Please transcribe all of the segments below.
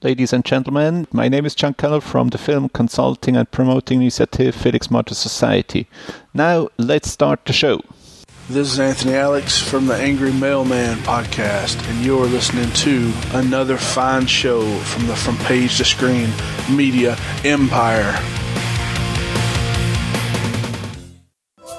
Ladies and gentlemen, my name is John Connell from the Film Consulting and Promoting Initiative Felix Mater Society. Now, let's start the show. This is Anthony Alex from the Angry Mailman podcast, and you're listening to another fine show from the From Page to Screen Media Empire.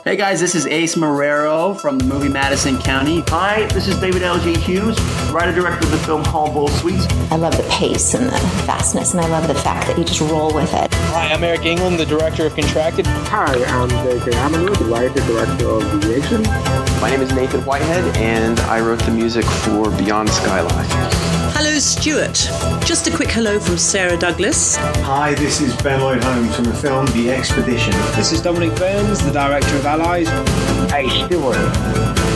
Hey guys, this is Ace Marrero from the movie Madison County. Hi, this is David L.G. Hughes, writer director of the film Hall Bowl Suites. I love the pace and the fastness, and I love the fact that you just roll with it. Hi, I'm Eric England, the director of Contracted. Hi, I'm J.K. Amalou, the writer director of Deviation. My name is Nathan Whitehead, and I wrote the music for Beyond Skyline. Hello, Stuart. Just a quick hello from Sarah Douglas. Hi, this is Ben Lloyd Holmes from the film The Expedition. This is Dominic Burns, the director of Allies. Hey, Stuart.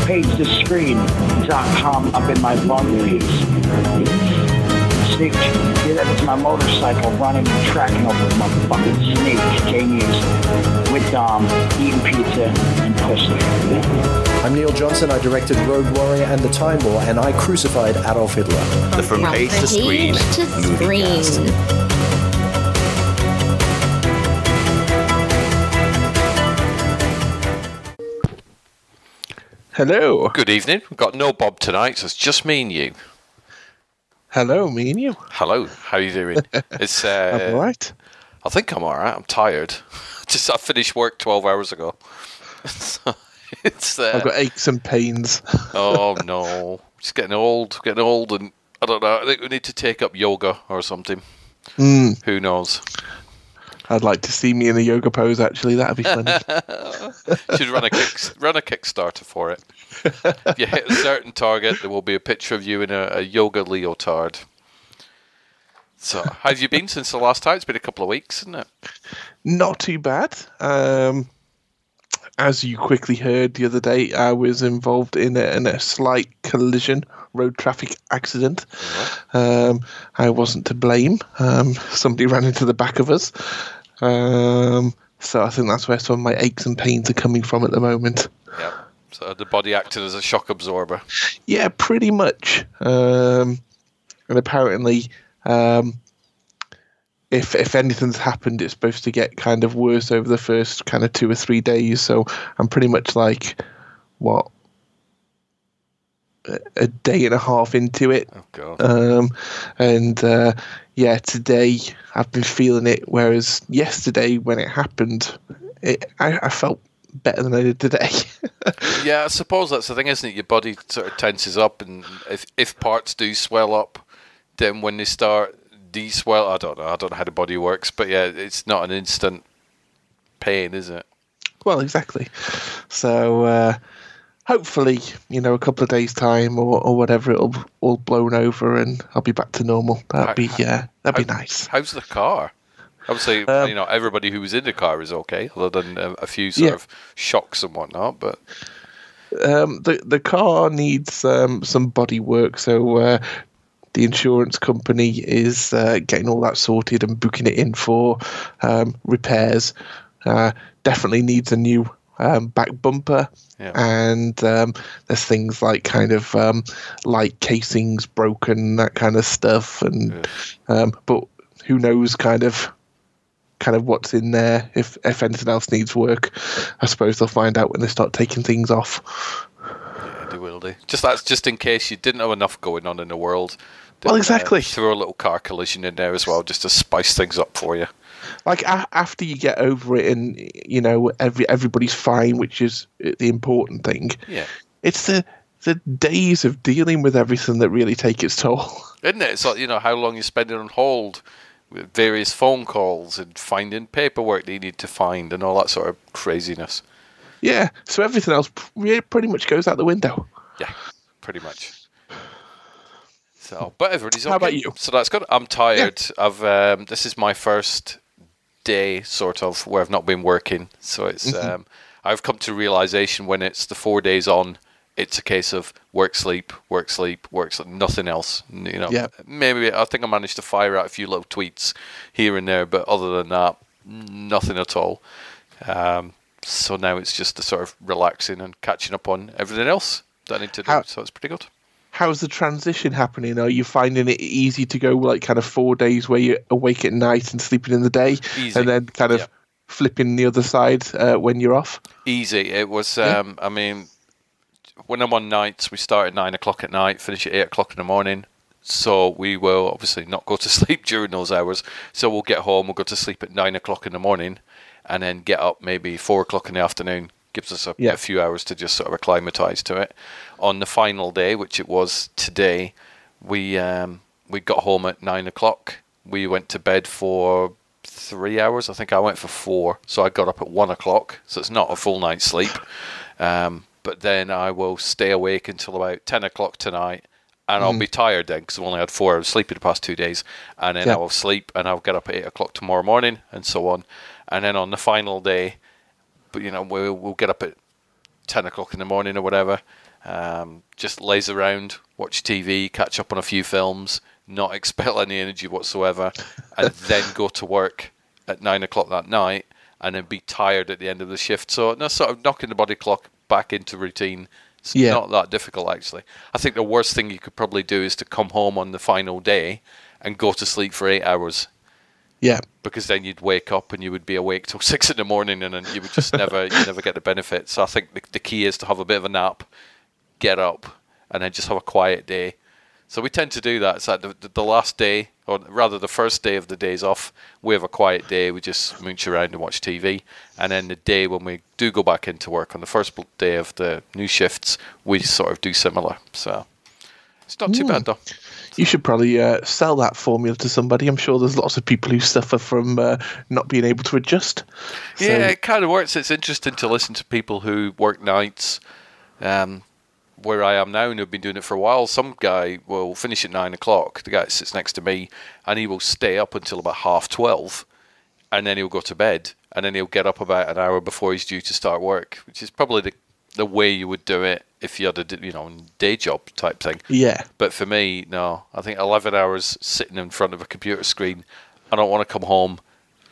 Page the screen.com up in my bum piece. Snake, yeah, that was my motorcycle running and tracking over my fucking snake genius with Dom, eating pizza and pussy. I'm Neil Johnson. I directed Road Warrior and The Time War, and I crucified Adolf Hitler. The From, From Page, to Screen to Screen. Hello. Good evening. We've got no Bob tonight, so it's just me and you. Hello, me and you. Hello. How are you doing? It's uh, I'm all right. I think I'm all right. I'm tired. Just I finished work 12 hours ago. so, it's uh, I've got aches and pains. oh no, just getting old, getting old, and I don't know. I think we need to take up yoga or something. Mm. Who knows? I'd like to see me in a yoga pose. Actually, that'd be funny. Should run a kick, run a Kickstarter for it. if you hit a certain target, there will be a picture of you in a, a yoga leotard. So, how have you been since the last time? It's been a couple of weeks, isn't it? Not too bad. Um, as you quickly heard the other day, I was involved in a, in a slight collision, road traffic accident. Um, I wasn't to blame. Um, somebody ran into the back of us. Um, so I think that's where some of my aches and pains are coming from at the moment. Yeah. So the body acted as a shock absorber. Yeah, pretty much. Um, and apparently, um, if if anything's happened, it's supposed to get kind of worse over the first kind of two or three days. So I'm pretty much like, what, a day and a half into it. Oh god. Um, and uh, yeah, today I've been feeling it, whereas yesterday when it happened, it, I, I felt better than I did today. yeah, I suppose that's the thing, isn't it? Your body sort of tenses up, and if if parts do swell up, then when they start de-swell, I don't know. I don't know how the body works, but yeah, it's not an instant pain, is it? Well, exactly. So uh, hopefully, you know, a couple of days time or, or whatever, it'll all blown over and I'll be back to normal. That'd How- be yeah, that'd be nice. How's the car? Obviously, Um, you know, everybody who was in the car is okay, other than a, a few sort Yeah. of shocks and whatnot. But Um, the the car needs um, some body work, so uh, the insurance company is uh, getting all that sorted and booking it in for um, repairs. Uh, definitely needs a new um, back bumper, Yeah. and um, there's things like kind of um, light casings broken, that kind of stuff, and um, but who knows, kind of. Kind of what's in there. If if anything else needs work, I suppose they'll find out when they start taking things off. yeah, they will do. Just that's just in case you didn't have enough going on in the world. Well, then, uh, exactly. throw a little car collision in there as well, just to spice things up for you. like a- after you get over it and you know every everybody's fine which is the important thing Yeah. it's the the days of dealing with everything that really take its toll Isn't it? It's like, you know, how long you're spending on hold with various phone calls and finding paperwork that you need to find and all that sort of craziness. yeah so everything else pretty much goes out the window Yeah, pretty much. So, but everybody's okay. How about you? So that's good. I'm tired. I've um, this is my first day, sort of, where I've not been working. So it's Mhm. um, I've come to realization when it's the four days on, it's a case of work, sleep, work, sleep, work, sleep, nothing else. You know, Yeah. maybe I think I managed to fire out a few little tweets here and there, but other than that, nothing at all. Um, so now it's just the sort of relaxing and catching up on everything else that I need to do. How- so it's pretty good. How's the transition happening? Are you finding it easy to go like kind of four days where you're awake at night and sleeping in the day, Easy. and then kind of flipping the other side uh, when you're off? Easy. It was. Yeah. Um, I mean, when I'm on nights, we start at nine o'clock at night, finish at eight o'clock in the morning. So we will obviously not go to sleep during those hours. So we'll get home, we'll go to sleep at nine o'clock in the morning, and then get up maybe four o'clock in the afternoon. Gives us a, Yeah. a few hours to just sort of acclimatise to it. On the final day, which it was today, we um, we got home at nine o'clock. We went to bed for three hours. I think I went for four, so I got up at one o'clock. So it's not a full night's sleep. Um, but then I will stay awake until about ten o'clock tonight, and I'll Mhm. be tired then because I've only had four hours sleep in the past two days. And then Yeah. I will sleep, and I'll get up at eight o'clock tomorrow morning, and so on. And then on the final day, but you know we'll, we'll get up at ten o'clock in the morning or whatever. Um, just laze around, watch TV, catch up on a few films, not expel any energy whatsoever, and then go to work at nine o'clock that night, and then be tired at the end of the shift. So no, sort of knocking the body clock back into routine. It's Yeah. not that difficult actually. I think the worst thing you could probably do is to come home on the final day and go to sleep for eight hours Yeah. because then you'd wake up and you would be awake till six in the morning, and then you would just never, you never get the benefit. So I think the, the key is to have a bit of a nap, get up, and then just have a quiet day. So we tend to do that. It's like the, the, last day, or rather the first day of the days off, we have a quiet day. We just mooch around and watch TV, and then the day when we do go back into work on the first day of the new shifts, we sort of do similar. So it's not too Mm. bad though. You should probably uh, sell that formula to somebody. I'm sure there's lots of people who suffer from uh, not being able to adjust. So- Yeah, it kind of works. It's interesting to listen to people who work nights, um, where I am now, and who've been doing it for a while. Some guy will finish at nine o'clock. The guy that sits next to me, and he will stay up until about half twelve, and then he'll go to bed, and then he'll get up about an hour before he's due to start work, which is probably the the way you would do it if you had a you know day job type thing. Yeah. But for me, no. I think 11 hours sitting in front of a computer screen. I don't want to come home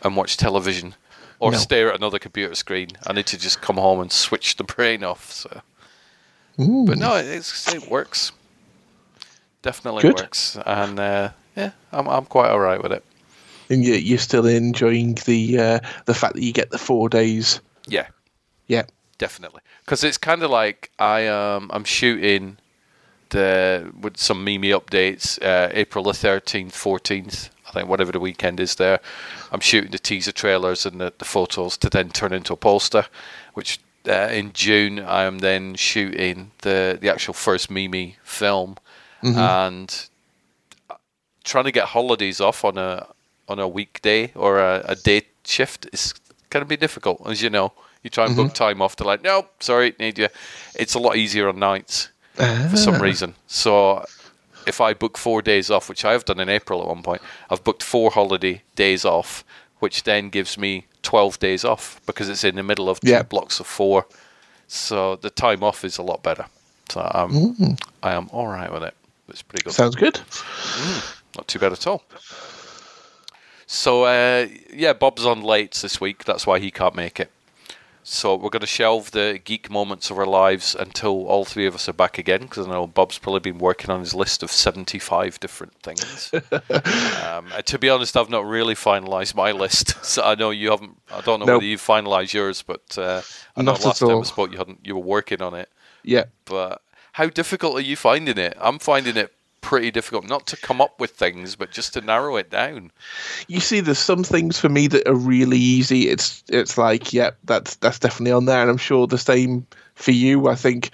and watch television or No. stare at another computer screen. I need to just come home and switch the brain off. So, Mm. but no, it's, it works. Definitely Good. works, and uh, yeah, I'm I'm quite all right with it. and you, you're still enjoying the uh, the fact that you get the four days. Yeah, Yeah. definitely. Because it's kind of like I um I'm shooting the with some Mimi updates. Uh, April the thirteenth, fourteenth. I think whatever the weekend is there. I'm shooting the teaser trailers and the, the photos to then turn into a poster, which uh, in June I am then shooting the the actual first Mimi film, Mhm. and trying to get holidays off on a on a weekday or a, a day shift is going to be difficult, as you know. You try and book time off, they're like, nope, sorry, need you. It's a lot easier on nights for some Ah. reason. So if I book four days off, which I have done in April at one point, I've booked four holiday days off, which then gives me 12 days off because it's in the middle of two Yeah. blocks of four. So the time off is a lot better. So I'm, Mm. I am all right with it. It's pretty good. Sounds good. Not too bad at all. So uh, yeah, Bob's on late this week. That's why he can't make it. So we're going to shelve the geek moments of our lives until all three of us are back again, because I know Bob's probably been working on his list of seventy-five different things. um, to be honest, I've not really finalised my list, so I know you haven't. I don't know Nope. whether you've finalised yours, but uh, I Not know last time I spoke, you hadn't. You were working on it. Yeah. But how difficult are you finding it? I'm finding it pretty difficult, not to come up with things, but just to narrow it down. You see, there's some things for me that are really easy. It's it's like, yeah, that's that's definitely on there, and I'm sure the same for you. I think,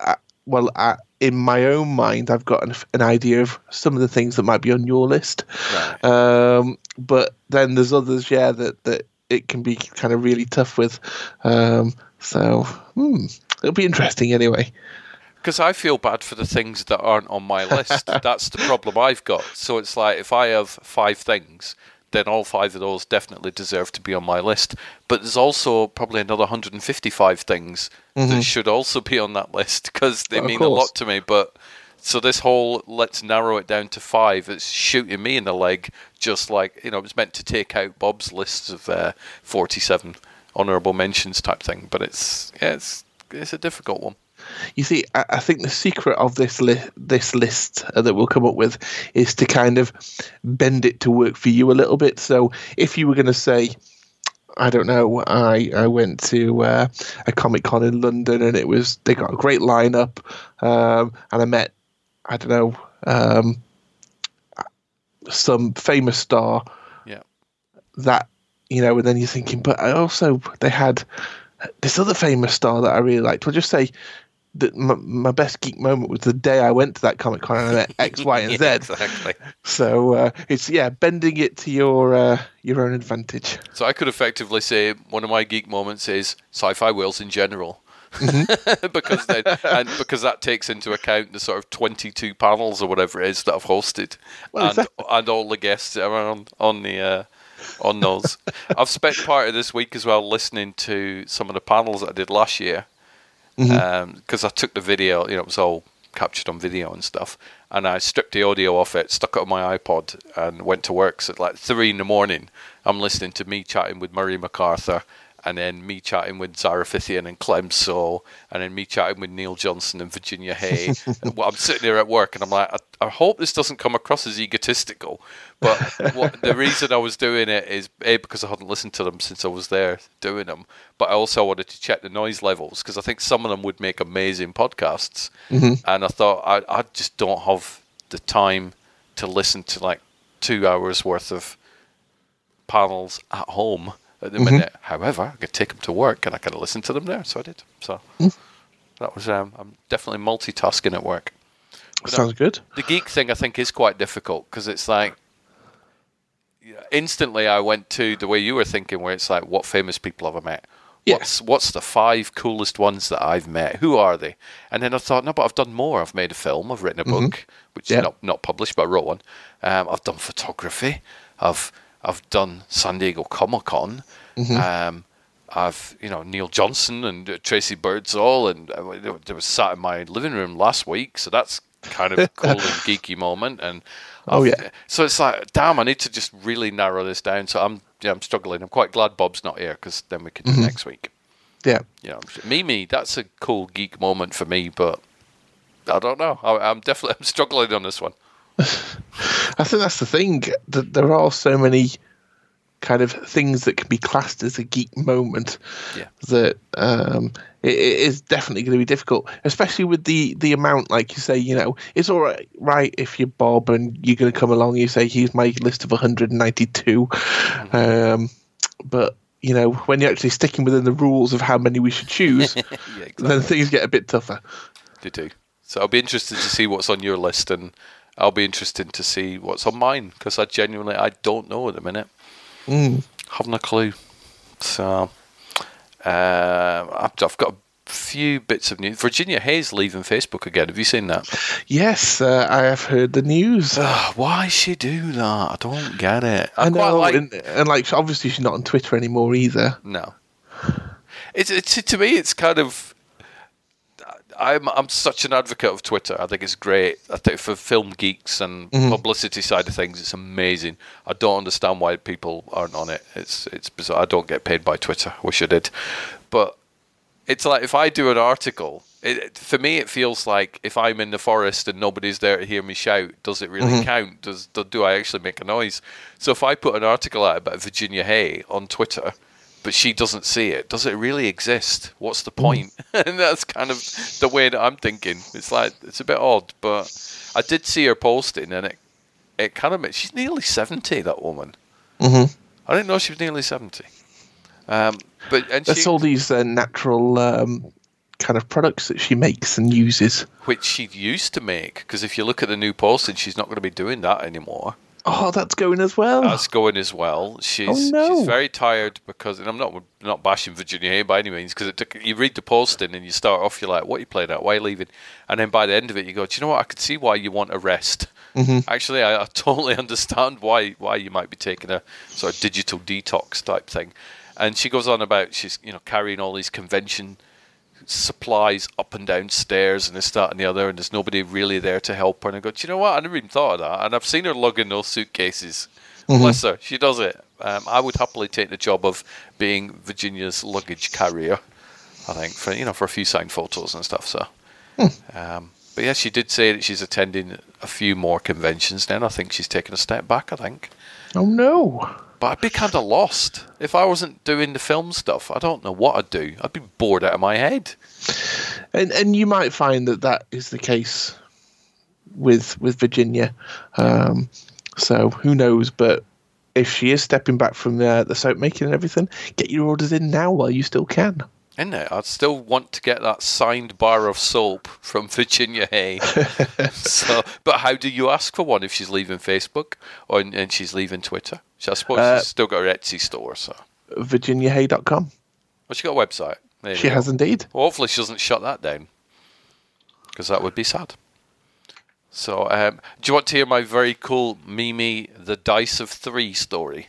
uh, well, uh, in my own mind, I've got an, an idea of some of the things that might be on your list. Um, but then there's others, yeah, that that it can be kind of really tough with. Um, so hmm, it'll be interesting anyway. Because I feel bad for the things that aren't on my list. That's the problem I've got. So it's like if I have five things, then all five of those definitely deserve to be on my list. But there's also probably another 155 things Mhm. that should also be on that list because they mean a lot to me. But so this whole let's narrow it down to five, it's shooting me in the leg, just like you know, it was meant to take out Bob's list of uh, 47 honourable mentions type thing. But it's yeah, it's it's a difficult one. You see, I, I think the secret of this li- this list uh, that we'll come up with is to kind of bend it to work for you a little bit. So if you were going to say, I don't know, I I went to uh, a comic con in London and it was they got a great lineup, um, and I met I don't know um, some famous star Yeah. that you know, and then you're thinking, but I also they had this other famous star that I really liked. We'll just say that my, my best geek moment was the day I went to that Comic Con and I met X, Y, and Z. Yeah, exactly. So uh, it's yeah, bending it to your uh, your own advantage. So I could effectively say one of my geek moments is sci-fi Wales in general. Mm-hmm. because then, and because that takes into account the sort of 22 panels or whatever it is that I've hosted Well, and, exactly. and all the guests on, on the uh, on those. I've spent part of this week as well listening to some of the panels that I did last year Mm-hmm. Um, because I took the video, you know, it was all captured on video and stuff, and I stripped the audio off it, stuck it on my iPod, and went to work. So at like three in the morning, I'm listening to me chatting with Murray McArthur, and then me chatting with Zara Phythian and Clem So, and then me chatting with Neil Johnson and Virginia Hay. well, I'm sitting here at work, and I'm like, I, I hope this doesn't come across as egotistical. But what, the reason I was doing it is a because I hadn't listened to them since I was there doing them, but I also wanted to check the noise levels because I think some of them would make amazing podcasts, Mhm. and I thought I I just don't have the time to listen to like two hours worth of panels at home at the Mhm. minute. However, I could take them to work and I could listen to them there, so I did. So Mm. that was um, I'm definitely multitasking at work. But, Sounds um, good. The geek thing I think is quite difficult because it's like yeah, instantly I went to the way you were thinking, where it's like, what famous people have I met? What's what's the five coolest ones that I've met? Who are they? And then I thought, no, but I've done more. I've made a film. I've written a Mhm. book, which Yeah. is not not published, but I wrote one. Um, I've done photography. I've I've done San Diego Comic Con. Mhm. Um, I've you know Neil Johnson and uh, Tracey Birdsall, and uh, they were sat in my living room last week, so that's kind of a cool and geeky moment. And Oh, I've- yeah. so it's like, damn, I need to just really narrow this down. So I'm yeah, I'm struggling. I'm quite glad Bob's not here because then we can do Mhm. next week. Yeah. Know, Mimi, that's a cool geek moment for me, but I don't know. I, I'm definitely I'm struggling on this one. I think that's the thing that there are so many kind of things that can be classed as a geek moment Yeah. that um, it, it is definitely going to be difficult, especially with the the amount. Like you say, you know, it's all right, right if you're Bob and you're going to come along. And you say, "Here's my list of 192," um, but you know, when you're actually sticking within the rules of how many we should choose, Yeah, then things get a bit tougher. They do. So I'll be interested to see what's on your list, and I'll be interested to see what's on mine because I genuinely I don't know at the minute. Mm. Haven't a clue. So uh, I've, I've got a few bits of news. Virginia Hay's leaving Facebook again. Have you seen that? Yes, uh, I have heard the news. Why she do that? I don't get it. I, I, know, like. and, and like obviously she's not on Twitter anymore either. No. It's, it's to me it's kind of I'm I'm such an advocate of Twitter. I think it's great. I think for film geeks and Mhm. publicity side of things, it's amazing. I don't understand why people aren't on it. It's it's bizarre. I don't get paid by Twitter. Wish I did, but it's like if I do an article. It, for me, it feels like if I'm in the forest and nobody's there to hear me shout, does it really Mhm. count? Does do, do I actually make a noise? So if I put an article out about Virginia Hay on Twitter, but she doesn't see it, does it really exist? What's the point? and that's kind of the way that I'm thinking. It's like it's a bit odd, but I did see her posting, and it it kind of makes she's nearly seventy. That woman. Mm-hmm. I didn't know she was nearly seventy. Um, but and That's she, all these uh, natural um, kind of products that she makes and uses. which she used to make, because if you look at the new posting, she's not going to be doing that anymore. Oh, that's going as well. That's going as well. She's Oh, no. she's very tired because, and I'm not not bashing Virginia Hay by any means, because it took you read the posting and you start off, you're like, what are you playing at? Why are you leaving? And then by the end of it, you go, do you know what? I could see why you want a rest. Mhm. Actually, I, I totally understand why why you might be taking a sort of digital detox type thing. And she goes on about she's you know carrying all these convention supplies up and down stairs and this, that, and the other, and there's nobody really there to help her. And I go, do you know what? I never even thought of that. And I've seen her lugging those suitcases. Mhm. Bless her, she does it. Um, I would happily take the job of being Virginia's luggage carrier. I think for you know for a few signed photos and stuff. So, um, but yeah, she did say that she's attending a few more conventions. Then I think she's taken a step back. I think. Oh no. But I'd be kind of lost if I wasn't doing the film stuff. I don't know what I'd do. I'd be bored out of my head. And and you might find that that is the case with with Virginia. Um, so who knows? But if she is stepping back from the the soap making and everything, get your orders in now while you still can. Isn't it? I'd still want to get that signed bar of soap from Virginia Hay. so, but how do you ask for one if she's leaving Facebook or and she's leaving Twitter? I suppose Uh, she's still got her Etsy store. So, VirginiaHay.com. well, she got a website. There She you go. has indeed. Well, hopefully she doesn't shut that down because that would be sad. So, um, do you want to hear my very cool Mimi the Dice of Three story?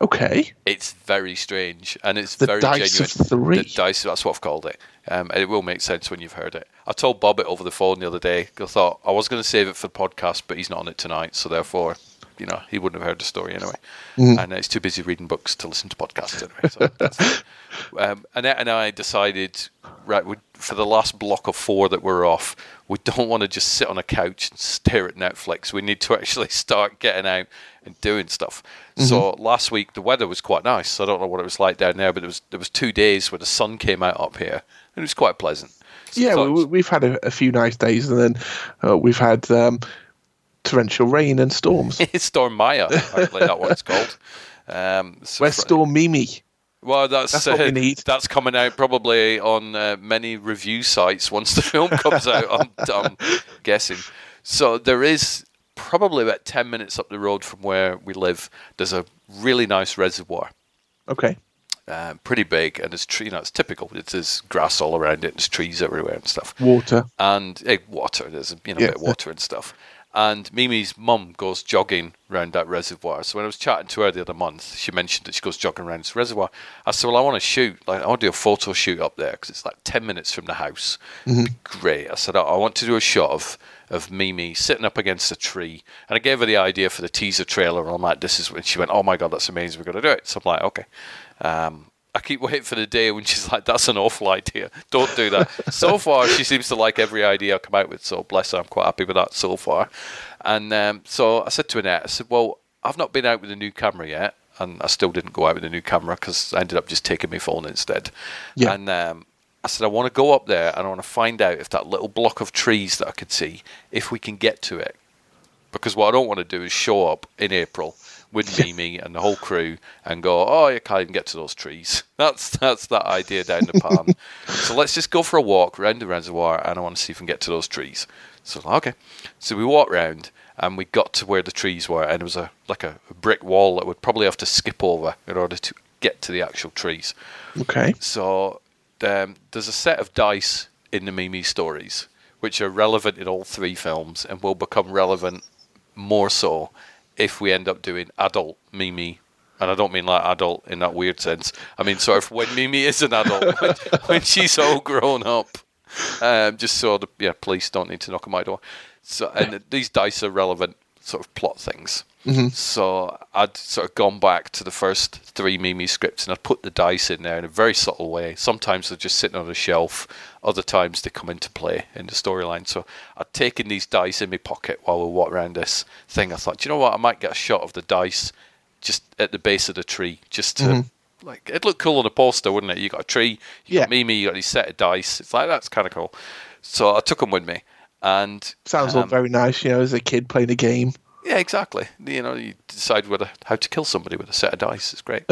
Okay. It's very strange and it's The very Dice of. Three? The dice, that's what I've called it. Um, and it will make sense when you've heard it. I told Bob it over the phone the other day. I thought I was going to save it for the podcast, but he's not on it tonight, so therefore, you know, he wouldn't have heard the story anyway. Mhm. And he's too busy reading books to listen to podcasts anyway. So um, Annette and I decided, right, we, for the last block of four that we're off, we don't want to just sit on a couch and stare at Netflix. We need to actually start getting out and doing stuff. So last week the weather was quite nice. I don't know what it was like down there, but it was there was two days where the sun came out up here, and it was quite pleasant. So Yeah, we, we've had a, a few nice days, and then uh, we've had um, torrential rain and storms. it's Storm Maya, apparently that what it's called. Um, so Where's Storm Mimi? Well, that's That's we uh, need. that's coming out probably on uh, many review sites once the film comes out. I'm, I'm guessing. So there is probably about ten minutes up the road from where we live. There's a really nice reservoir, Okay. um, pretty big, and it's tree. You know, it's typical. It- There's grass all around it. And there's trees everywhere and stuff. Water. and eh, water. There's you know Yeah. a bit of water and stuff. And Mimi's mum goes jogging around that reservoir. So when I was chatting to her the other month, she mentioned that she goes jogging around this reservoir. I said, "Well, I want to shoot. Like, I want to do a photo shoot up there because it's like ten minutes from the house. Be great." I said, "I I want to do a shot of of Mimi sitting up against a tree." And I gave her the idea for the teaser trailer. And I'm like, "This is when she went, oh my god, that's amazing. We're going to do it." So I'm like, "Okay." Um, I keep waiting for the day when she's like, "That's an awful idea. Don't do that." so far, she seems to like every idea I come out with. So bless her, I'm quite happy with that so far. And um, so I said to Annette, I said, "Well, I've not been out with a new camera yet, and I still didn't go out with a new camera because I ended up just taking my phone instead." Yeah. And um, I said, "I want to go up there and I want to find out if that little block of trees that I could see, if we can get to it." because what I don't want to do is show up in April with Mimi and the whole crew and go, oh, you can't even get to those trees. That's that's that idea down the pan. so let's just go for a walk around the reservoir, and I want to see if we can get to those trees. So okay, so we walked round and we got to where the trees were, and it was a like a, a brick wall that would probably have to skip over in order to get to the actual trees. Okay. So um, there's a set of dice in the Mimi stories which are relevant in all three films and will become relevant more so if we end up doing adult Mimi. And I don't mean like adult in that weird sense. I mean sort of when Mimi is an adult, when, when she's all grown up. Um, just so the yeah, police don't need to knock on my door. So and these dice are relevant sort of plot things. Mhm. So I'd sort of gone back to the first three Mimi scripts and I'd put the dice in there in a very subtle way. Sometimes they're just sitting on a shelf, other times they come into play in the storyline. So I'd taken these dice in my pocket while we walked around this thing. I thought, "Do you know what? I might get a shot of the dice just at the base of the tree, just to. Mhm. Like it'd look cool on a poster, wouldn't it? You got a tree, you got Mimi, you got these set of dice. It's like that's kind of cool. So I took them with me, and Sounds all um, very nice, you know, as a kid playing a game. yeah, exactly. You know, you decide whether how to kill somebody with a set of dice. It's great.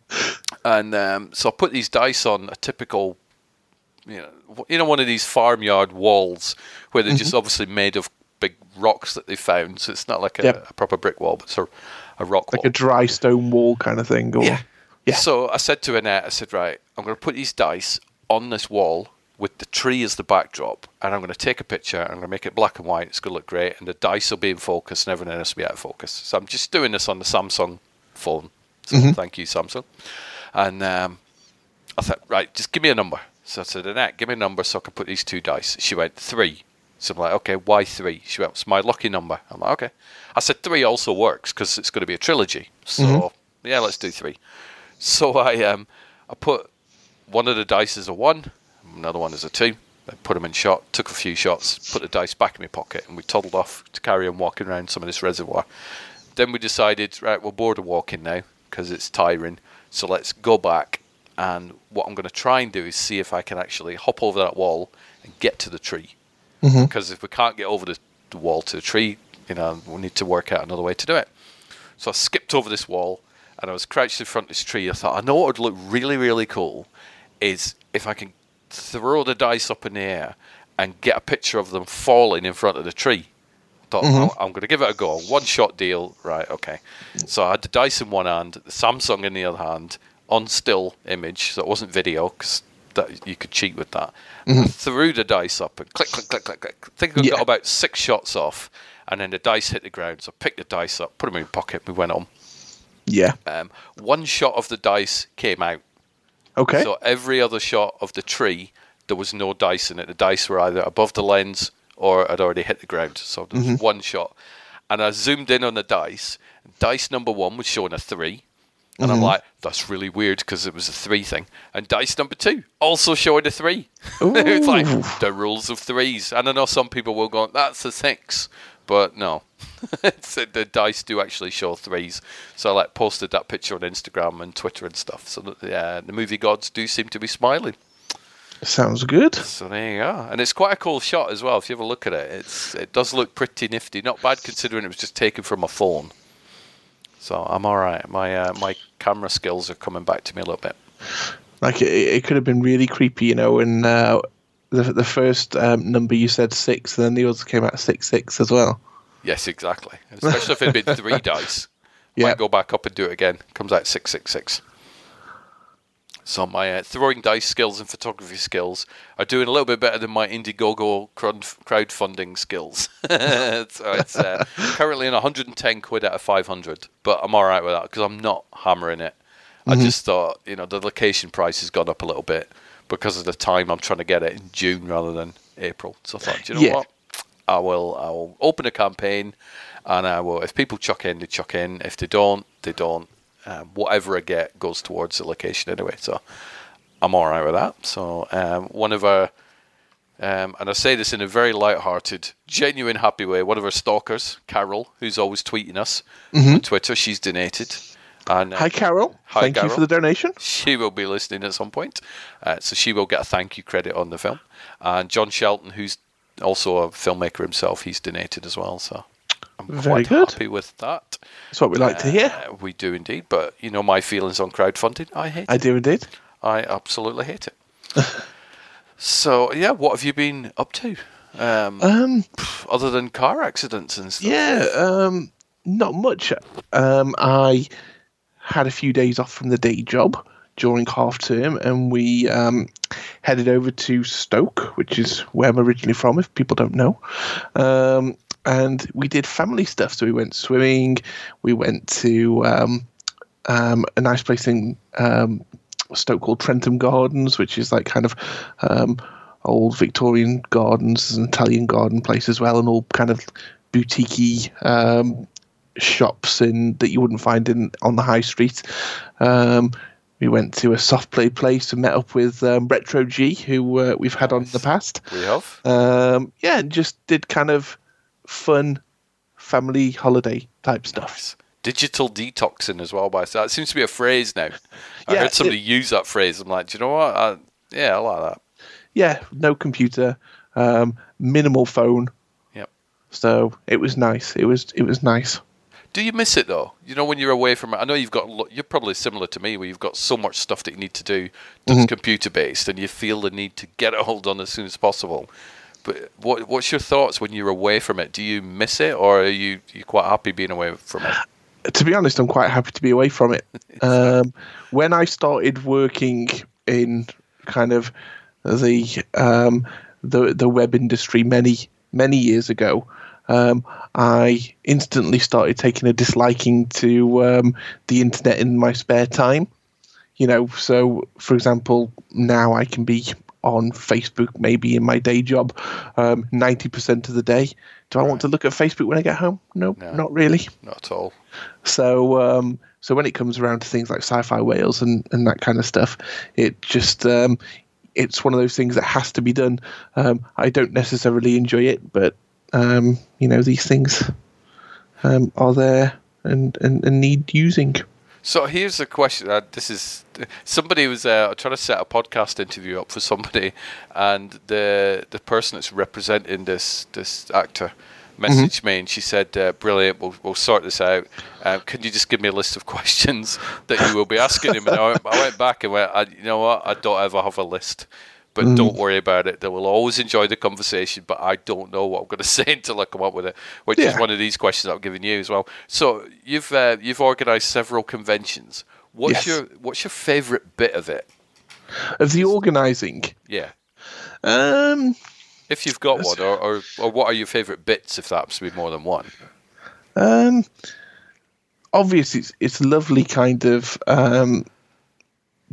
and um, so I put these dice on a typical, you know, you know, one of these farmyard walls where they're just obviously made of big rocks that they found. So it's not like a, Yep. a proper brick wall, but it's a, a rock Like wall. a dry stone wall kind of thing. Or, Yeah. So I said to Annette, I said, right, I'm going to put these dice on this wall with the tree as the backdrop, and I'm going to take a picture. and I'm going to make it black and white. It's going to look great, and the dice will be in focus, and everything else will be out of focus. So I'm just doing this on the Samsung phone. So Mhm. thank you, Samsung. And um, I thought, right, just give me a number. So I said, Annette, give me a number so I can put these two dice. She went three. So I'm like, okay, why three? She went, it's my lucky number. I'm like, okay. I said three also works because it's going to be a trilogy. So Mhm. yeah, let's do three. So I um I put one of the dice as a one, another one as a two. I put them in shot, took a few shots, put the dice back in my pocket, and we toddled off to carry on walking around some of this reservoir. Then we decided, right, we're bored of walking now because it's tiring. So let's go back. And what I'm going to try and do is see if I can actually hop over that wall and get to the tree. Mhm. Because if we can't get over the, the wall to the tree, you know, we need to work out another way to do it. So I skipped over this wall and I was crouched in front of this tree. I thought, I know what would look really, really cool is if I can throw the dice up in the air and get a picture of them falling in front of the tree. Thought, Mhm. "Oh, I'm going to give it a go. One shot deal. Right, okay. So I had the dice in one hand, the Samsung in the other hand, on still image, so it wasn't video because that you could cheat with that. Mhm. I threw the dice up and click, click, click, click, click. I think I Yeah. got about six shots off, and then the dice hit the ground. So I picked the dice up, put them in my pocket, we went on. Yeah. Um, one shot of the dice came out. Okay. So every other shot of the tree, there was no dice in it. The dice were either above the lens or had already hit the ground. So there was Mhm. one shot. And I zoomed in on the dice. Dice number one was showing a three. And I'm Mhm. like, that's really weird because it was a three thing. And dice number two also showing a three. it's like the rules of threes. And I know some people will go, that's a six. But no, it's, the dice do actually show threes. So I like posted that picture on Instagram and Twitter and stuff. So that, yeah, the movie gods do seem to be smiling. Sounds good. So there you go, and it's quite a cool shot as well. If you ever look at it, it's it does look pretty nifty. Not bad considering it was just taken from a phone. So I'm all right. My uh, my camera skills are coming back to me a little bit. Like it, it could have been really creepy, you know, and uh, the the first um, number you said six, and then the others came out six six as well. Yes, exactly. Especially if it'd been three dice. Yeah. Might go back up and do it again. Comes out six six six. So my uh, throwing dice skills and photography skills are doing a little bit better than my Indiegogo crowdfunding skills. so it's uh, currently in 110 quid out of 500, but I'm all right with that because I'm not hammering it. I Mhm. just thought, you know, the location price has gone up a little bit because of the time I'm trying to get it in June rather than April. So I thought, do you know Yeah. what? I will I will open a campaign and I will if people chuck in, they chuck in. If they don't, they don't. Um, whatever I get goes towards the location anyway. So I'm all right with that. So um, one of our um, and I say this in a very light-hearted, genuine, happy way. One of our stalkers, Carol, who's always tweeting us Mhm. on Twitter, she's donated. And, uh, Hi, Carol. Hi, Thank you for the donation. She will be listening at some point, uh, so she will get a thank you credit on the film. And John Shelton, who's also a filmmaker himself, he's donated as well. So I'm Very quite good. happy with that. That's what we like to hear. Uh, we do indeed, but you know my feelings on crowdfunding. I hate I it. do indeed. I absolutely hate it. so yeah, what have you been up to? Um, Um, other than car accidents and stuff. Yeah, um, not much. Um, I had a few days off from the day job during half term, and we um, headed over to Stoke, which is where I'm originally from. If people don't know, um, and we did family stuff. So we went swimming. We went to um, um, a nice place in um, Stoke called Trentham Gardens, which is like kind of um, old Victorian gardens, an Italian garden place as well, and all kind of boutiquey shops in that you wouldn't find in on the high street. Um, we went to a soft play place and met up with um, Retro G, who uh, we've had on in the past. We have. Um, yeah, and just did kind of fun family holiday type stuff. Digital detoxing as well, by so that seems to be a phrase now. I Yeah, heard somebody it- use that phrase. I'm like, do you know what? I, yeah, I like that. Yeah, no computer, um, minimal phone. Yep. So it was nice. It was it was nice. Do you miss it though? You know, when you're away from it, I know you've got. You're probably similar to me, where you've got so much stuff that you need to do that's Mhm. computer based, and you feel the need to get it all done as soon as possible. But what what's your thoughts when you're away from it? Do you miss it, or are you you quite happy being away from it? To be honest, I'm quite happy to be away from it. Um, when I started working in kind of the um, the the web industry many many years ago, um, I instantly started taking a disliking to um, the internet in my spare time. You know, so for example, now I can be on Facebook maybe in my day job um, ninety percent of the day. Do I want to look at Facebook when I get home? Nope, No. not really. Not at all. So, um, so when it comes around to things like sci-fi Wales and, and that kind of stuff, it just um, it's one of those things that has to be done. Um, I don't necessarily enjoy it, but um, you know these things um, are there and, and, and need using. So here's a question. Uh, this is somebody was uh, trying to set a podcast interview up for somebody, and the the person that's representing this this actor messaged me, and she said, uh, "Brilliant, we'll we'll sort this out. Um, can you just give me a list of questions that you will be asking him?" And I went, I went back and went, I, "You know what? I don't ever have a list." But Mm. don't worry about it. They will always enjoy the conversation. But I don't know what I'm going to say until I come up with it, which is one of these questions I'm giving you as well. So you've uh, you've organised several conventions. What's Yes. your what's your favourite bit of it? Of the organising, Yeah, um, if you've got one, or, or or what are your favourite bits? If that happens to be more than one. Um, obviously, it's, it's lovely kind of um,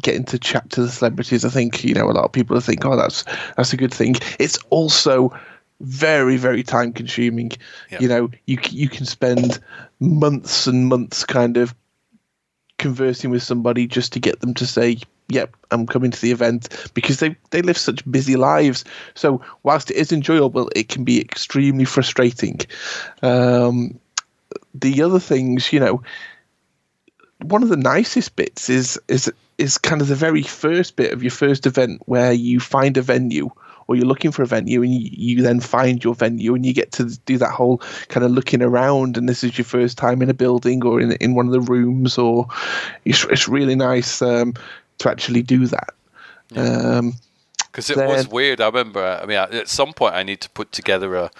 getting to chat to the celebrities. I think you know a lot of people think, oh, that's that's a good thing. It's also very very time consuming. You know, you you can spend months and months kind of conversing with somebody just to get them to say yep i'm coming to the event because they they live such busy lives so whilst it is enjoyable it can be extremely frustrating um the other things you know one of the nicest bits is is is kind of the very first bit of your first event where you find a venue or you're looking for a venue and you, you then find your venue and you get to do that whole kind of looking around and this is your first time in a building or in in one of the rooms or it's, it's really nice um, to actually do that um, Because it then- was weird. I remember. I mean, at some point, I need to put together a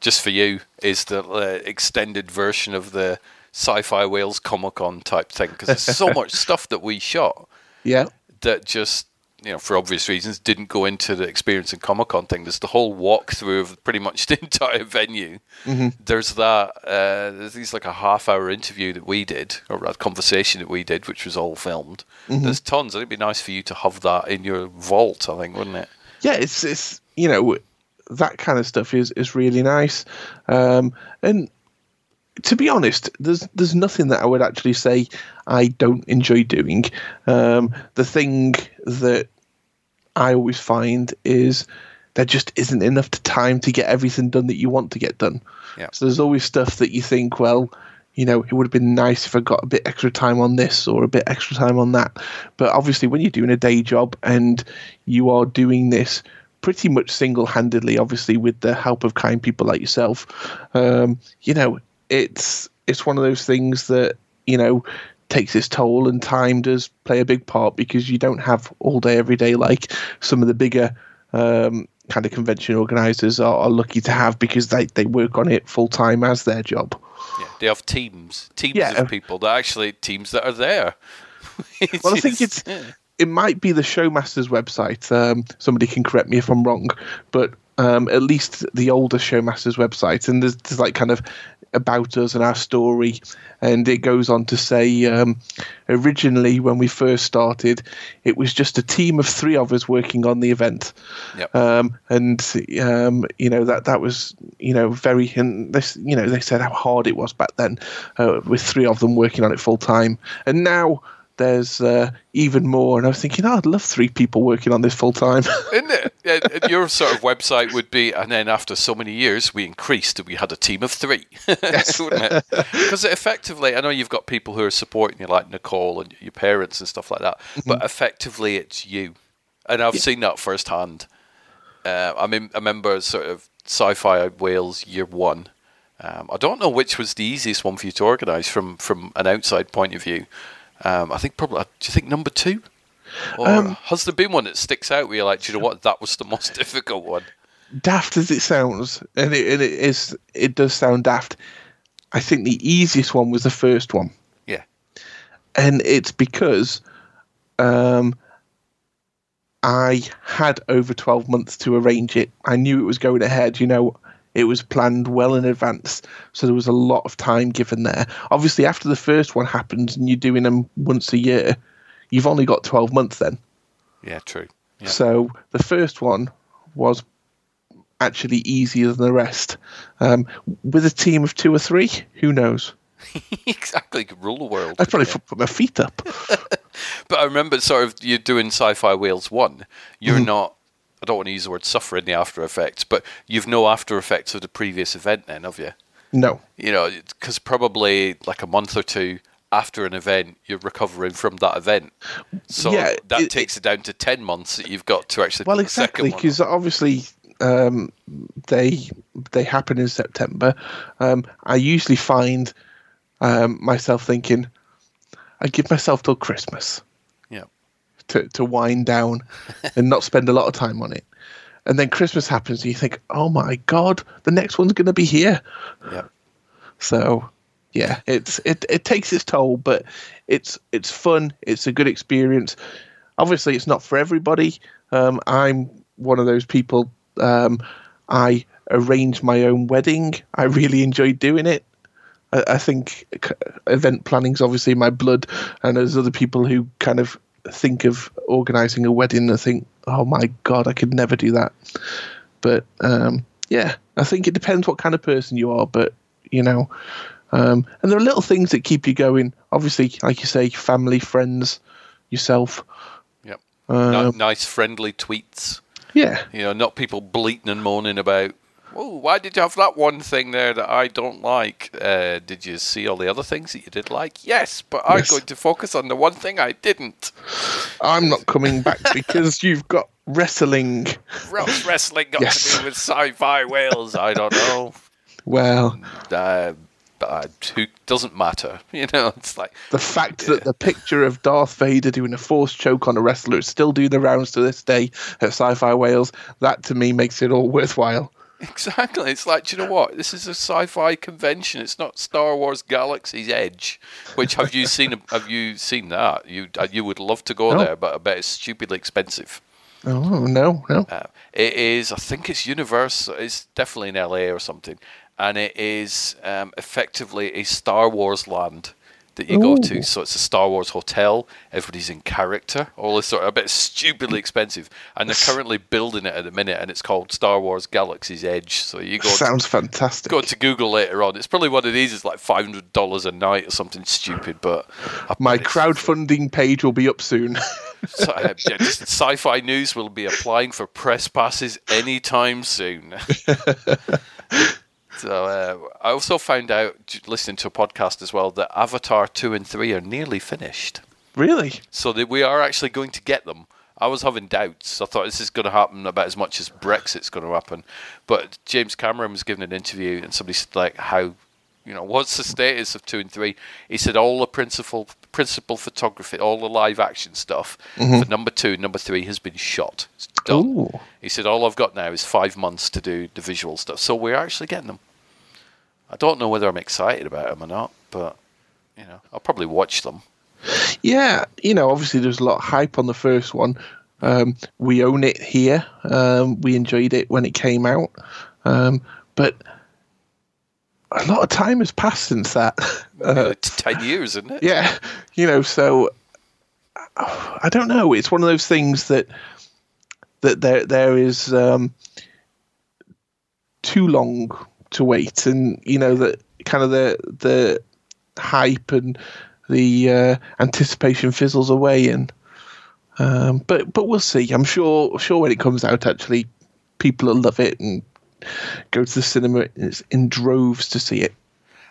just for you is the uh, extended version of the Sci-Fi Wales Comic Con type thing because there's so much stuff that we shot yeah that just you know for obvious reasons didn't go into the experience and Comic Con thing. There's the whole walkthrough of pretty much the entire venue. Mhm. There's that. Uh, there's these like a half hour interview that we did or that conversation that we did, which was all filmed. Mhm. There's tons. It'd be nice for you to have that in your vault. I think, wouldn't it? yeah, it's it's you know that kind of stuff is is really nice, um, and to be honest, there's there's nothing that I would actually say I don't enjoy doing. Um, the thing that I always find is there just isn't enough time to get everything done that you want to get done. Yeah. So there's always stuff that you think, well, you know, it would have been nice if I got a bit extra time on this or a bit extra time on that. But obviously, when you're doing a day job and you are doing this pretty much single handedly, obviously, with the help of kind people like yourself, um, you know, it's it's one of those things that, you know, takes its toll and time does play a big part because you don't have all day every day like some of the bigger um, kind of convention organizers are, are lucky to have because they, they work on it full time as their job. Yeah, they have teams, teams Yeah. of people that actually teams that are there. Well, I think it's it might be the Showmasters website. Um, somebody can correct me if I'm wrong, but um, at least the older Showmasters website, and there's, there's like kind of about us and our story, and it goes on to say um, originally when we first started, it was just a team of three of us working on the event, Yep. um, and um, you know that that was you know very and this you know they said how hard it was back then uh, with three of them working on it full time, and now there's uh, even more. And I was thinking, oh, I'd love three people working on this full time. Isn't it? Yeah, your sort of website would be, and then after so many years, we increased. and We had a team of three, wouldn't it? Because effectively, I know you've got people who are supporting you, like Nicole and your parents and stuff like that. But effectively, it's you, and I've seen that firsthand. Uh, I mean, I remember sort of Sci-Fi Wales Year One. Um, I don't know which was the easiest one for you to organise from from an outside point of view. Um, I think probably. Do you think number two? Or Um, has there been one that sticks out where you're like, do you know what, that was the most difficult one? daft as it sounds, and it, and it is, it does sound daft. I think the easiest one was the first one. Yeah. And it's because um, I had over 12 months to arrange it. I knew it was going ahead. You know, it was planned well in advance. So there was a lot of time given there. Obviously, after the first one happens and you're doing them once a year, you've only got 12 months then. Yeah, true. Yeah. So the first one was actually easier than the rest. Um, with a team of two or three, who knows? exactly, could rule the world. I'd probably put my feet up. but I remember sort of you're doing Sci-Fi Wales one. You're Mhm. not. I don't want to use the word suffer in the after effects, but you've no after effects of the previous event, then, have you? No. You know, because probably like a month or two after an event, you're recovering from that event. So Yeah, that it- takes it down to ten months that you've got to actually. Well, do the second exactly, because obviously um, they they happen in September. Um, I usually find um, myself thinking, I give myself till Christmas. To to wind down and not spend a lot of time on it. And then Christmas happens, and you think, "Oh my God, the next one's going to be here." Yeah. So, yeah, it's it it takes its toll, but it's it's fun. It's a good experience. Obviously, it's not for everybody. Um, I'm one of those people. Um, I arranged my own wedding. I really enjoyed doing it. I, I think event planning's obviously my blood, and there's other people who kind of think of organising a wedding and think, "Oh my god, I could never do that." But um, yeah, I think it depends what kind of person you are. But you know, um, and there are little things that keep you going. Obviously, like you say, family, friends, yourself. Yep. Um, Ni- nice friendly tweets. Yeah. You know, not people bleating and moaning about. Oh, why did you have that one thing there that I don't like? Uh, did you see all the other things that you did like? Yes, but I'm going to focus on the one thing I didn't. I'm not coming back because you've got wrestling. What's wrestling got Yes. to do with sci-fi Wales? I don't know. Well, Uh, uh, who doesn't matter? You know, it's like the fact that the picture of Darth Vader doing a force choke on a wrestler is still doing the rounds to this day at Sci-Fi Wales. That to me makes it all worthwhile. Exactly. It's like, do you know what? This is a sci-fi convention. It's not Star Wars Galaxy's Edge. Which have you seen? Have you seen that? You uh, you would love to go No. there, but I bet it's stupidly expensive. Oh no, no. Uh, it is. I think it's Universal. It's definitely in LA or something, and it is um, effectively a Star Wars land that you go to. So it's a Star Wars hotel. Everybody's in character. All this sort. Of, a bit stupidly expensive, and they're currently building it at the minute, and it's called Star Wars Galaxy's Edge. So you go. Sounds fantastic. Go to Google later on. It's probably one of these. It's like five hundred dollars a night or something stupid. But My crowdfunding page will be up soon. so, uh, yeah, Sci-Fi News will be applying for press passes anytime soon. So uh, I also found out, listening to a podcast as well, that Avatar two and three are nearly finished. really? So that we are actually going to get them. I was having doubts. I thought this is going to happen about as much as Brexit's going to happen. But James Cameron was giving an interview, and somebody said like, "How, you know, what's the status of two and three? He said all the principal principal photography, all the live action stuff Mhm. for number two, number three has been shot. It's done. Ooh. He said all I've got now is five months to do the visual stuff. So we're actually getting them. I don't know whether I'm excited about them or not, but you know, I'll probably watch them. Yeah, you know, obviously there's a lot of hype on the first one. Um, we own it here. Um, we enjoyed it when it came out, um, but a lot of time has passed since that. Uh, ten years, isn't it? yeah, you know, so I don't know. It's one of those things that that there there is um, too long to wait, and you know that kind of the the hype and the uh, anticipation fizzles away, and um, but but we'll see. I'm sure sure when it comes out, actually, people will love it and go to the cinema in in droves to see it.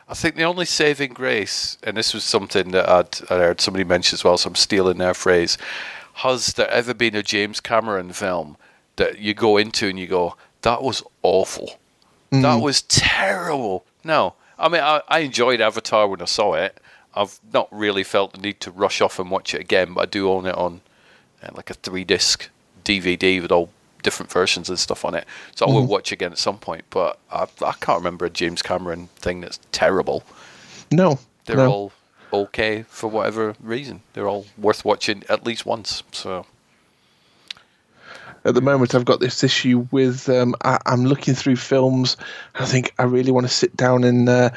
I think the only saving grace, and this was something that I'd, I heard somebody mention as well, so I'm stealing their phrase. Has there ever been a James Cameron film that you go into and you go, that was awful? That Mm. was terrible. No. I mean, I, I enjoyed Avatar when I saw it. I've not really felt the need to rush off and watch it again, but I do own it on uh, like a three disc DVD with all different versions and stuff on it. So I will Mhm. watch again at some point. But I, I can't remember a James Cameron thing that's terrible. No, They're no. all okay for whatever reason. They're all worth watching at least once. So at the moment I've got this issue with um, I, I'm looking through films. I think I really want to sit down and uh,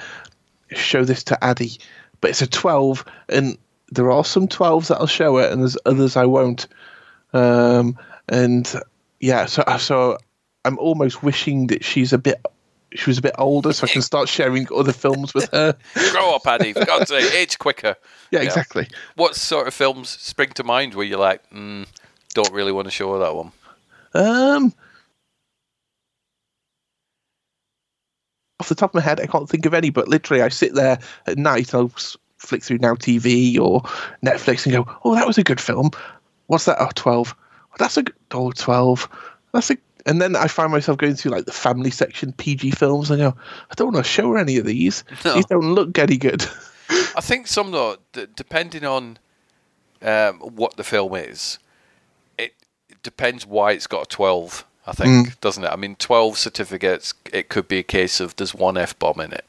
show this to Addy, but it's a 12, and there are some 12s that I'll show it, and there's others I won't. Um, and yeah, so so I'm almost wishing that she's a bit. She was a bit older, so I can start sharing other films with her. grow up, Addy. For God's sake, age quicker. Yeah, exactly. What sort of films spring to mind where you're like, mm, don't really want to show her that one? Um, off the top of my head, I can't think of any. But literally, I sit there at night. I'll flick through Now TV or Netflix and go, "Oh, that was a good film. What's that? Oh, 12. Oh, that's a good. Oh, 12. That's a." And then I find myself going through like the family section, PG films. And I go, I don't want to show her any of these. No. These don't look any good. I think some though, d- depending on um, what the film is, depends why it's got a twelve. I think, Mm. doesn't it? I mean, twelve certificates. It could be a case of there's one f bomb in it,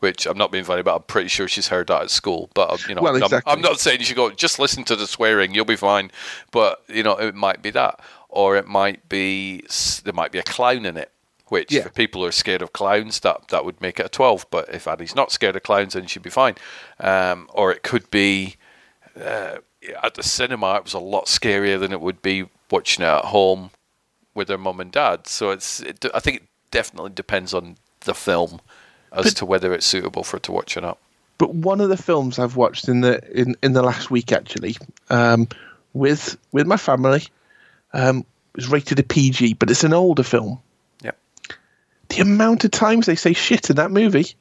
which I'm not being funny, but I'm pretty sure she's heard that at school. But uh, you know, Well, I'm- I'm, not saying you should go just listen to the swearing, you'll be fine. But you know, it might be that, or it might be there might be a clown in it. Which Yeah. for people who are scared of clowns, that that would make it a twelve. But if Annie's not scared of clowns, then she'd be fine. Um, or it could be uh, at the cinema. It was a lot scarier than it would be watching it at home with their mum and dad. So it's it, I think it definitely depends on the film as But- to whether it's suitable for it to watch or not. But one of the films I've watched in the in, in the last week actually, um, with with my family, um, was rated a PG, but it's an older film. Yep. The amount of times they say shit in that movie.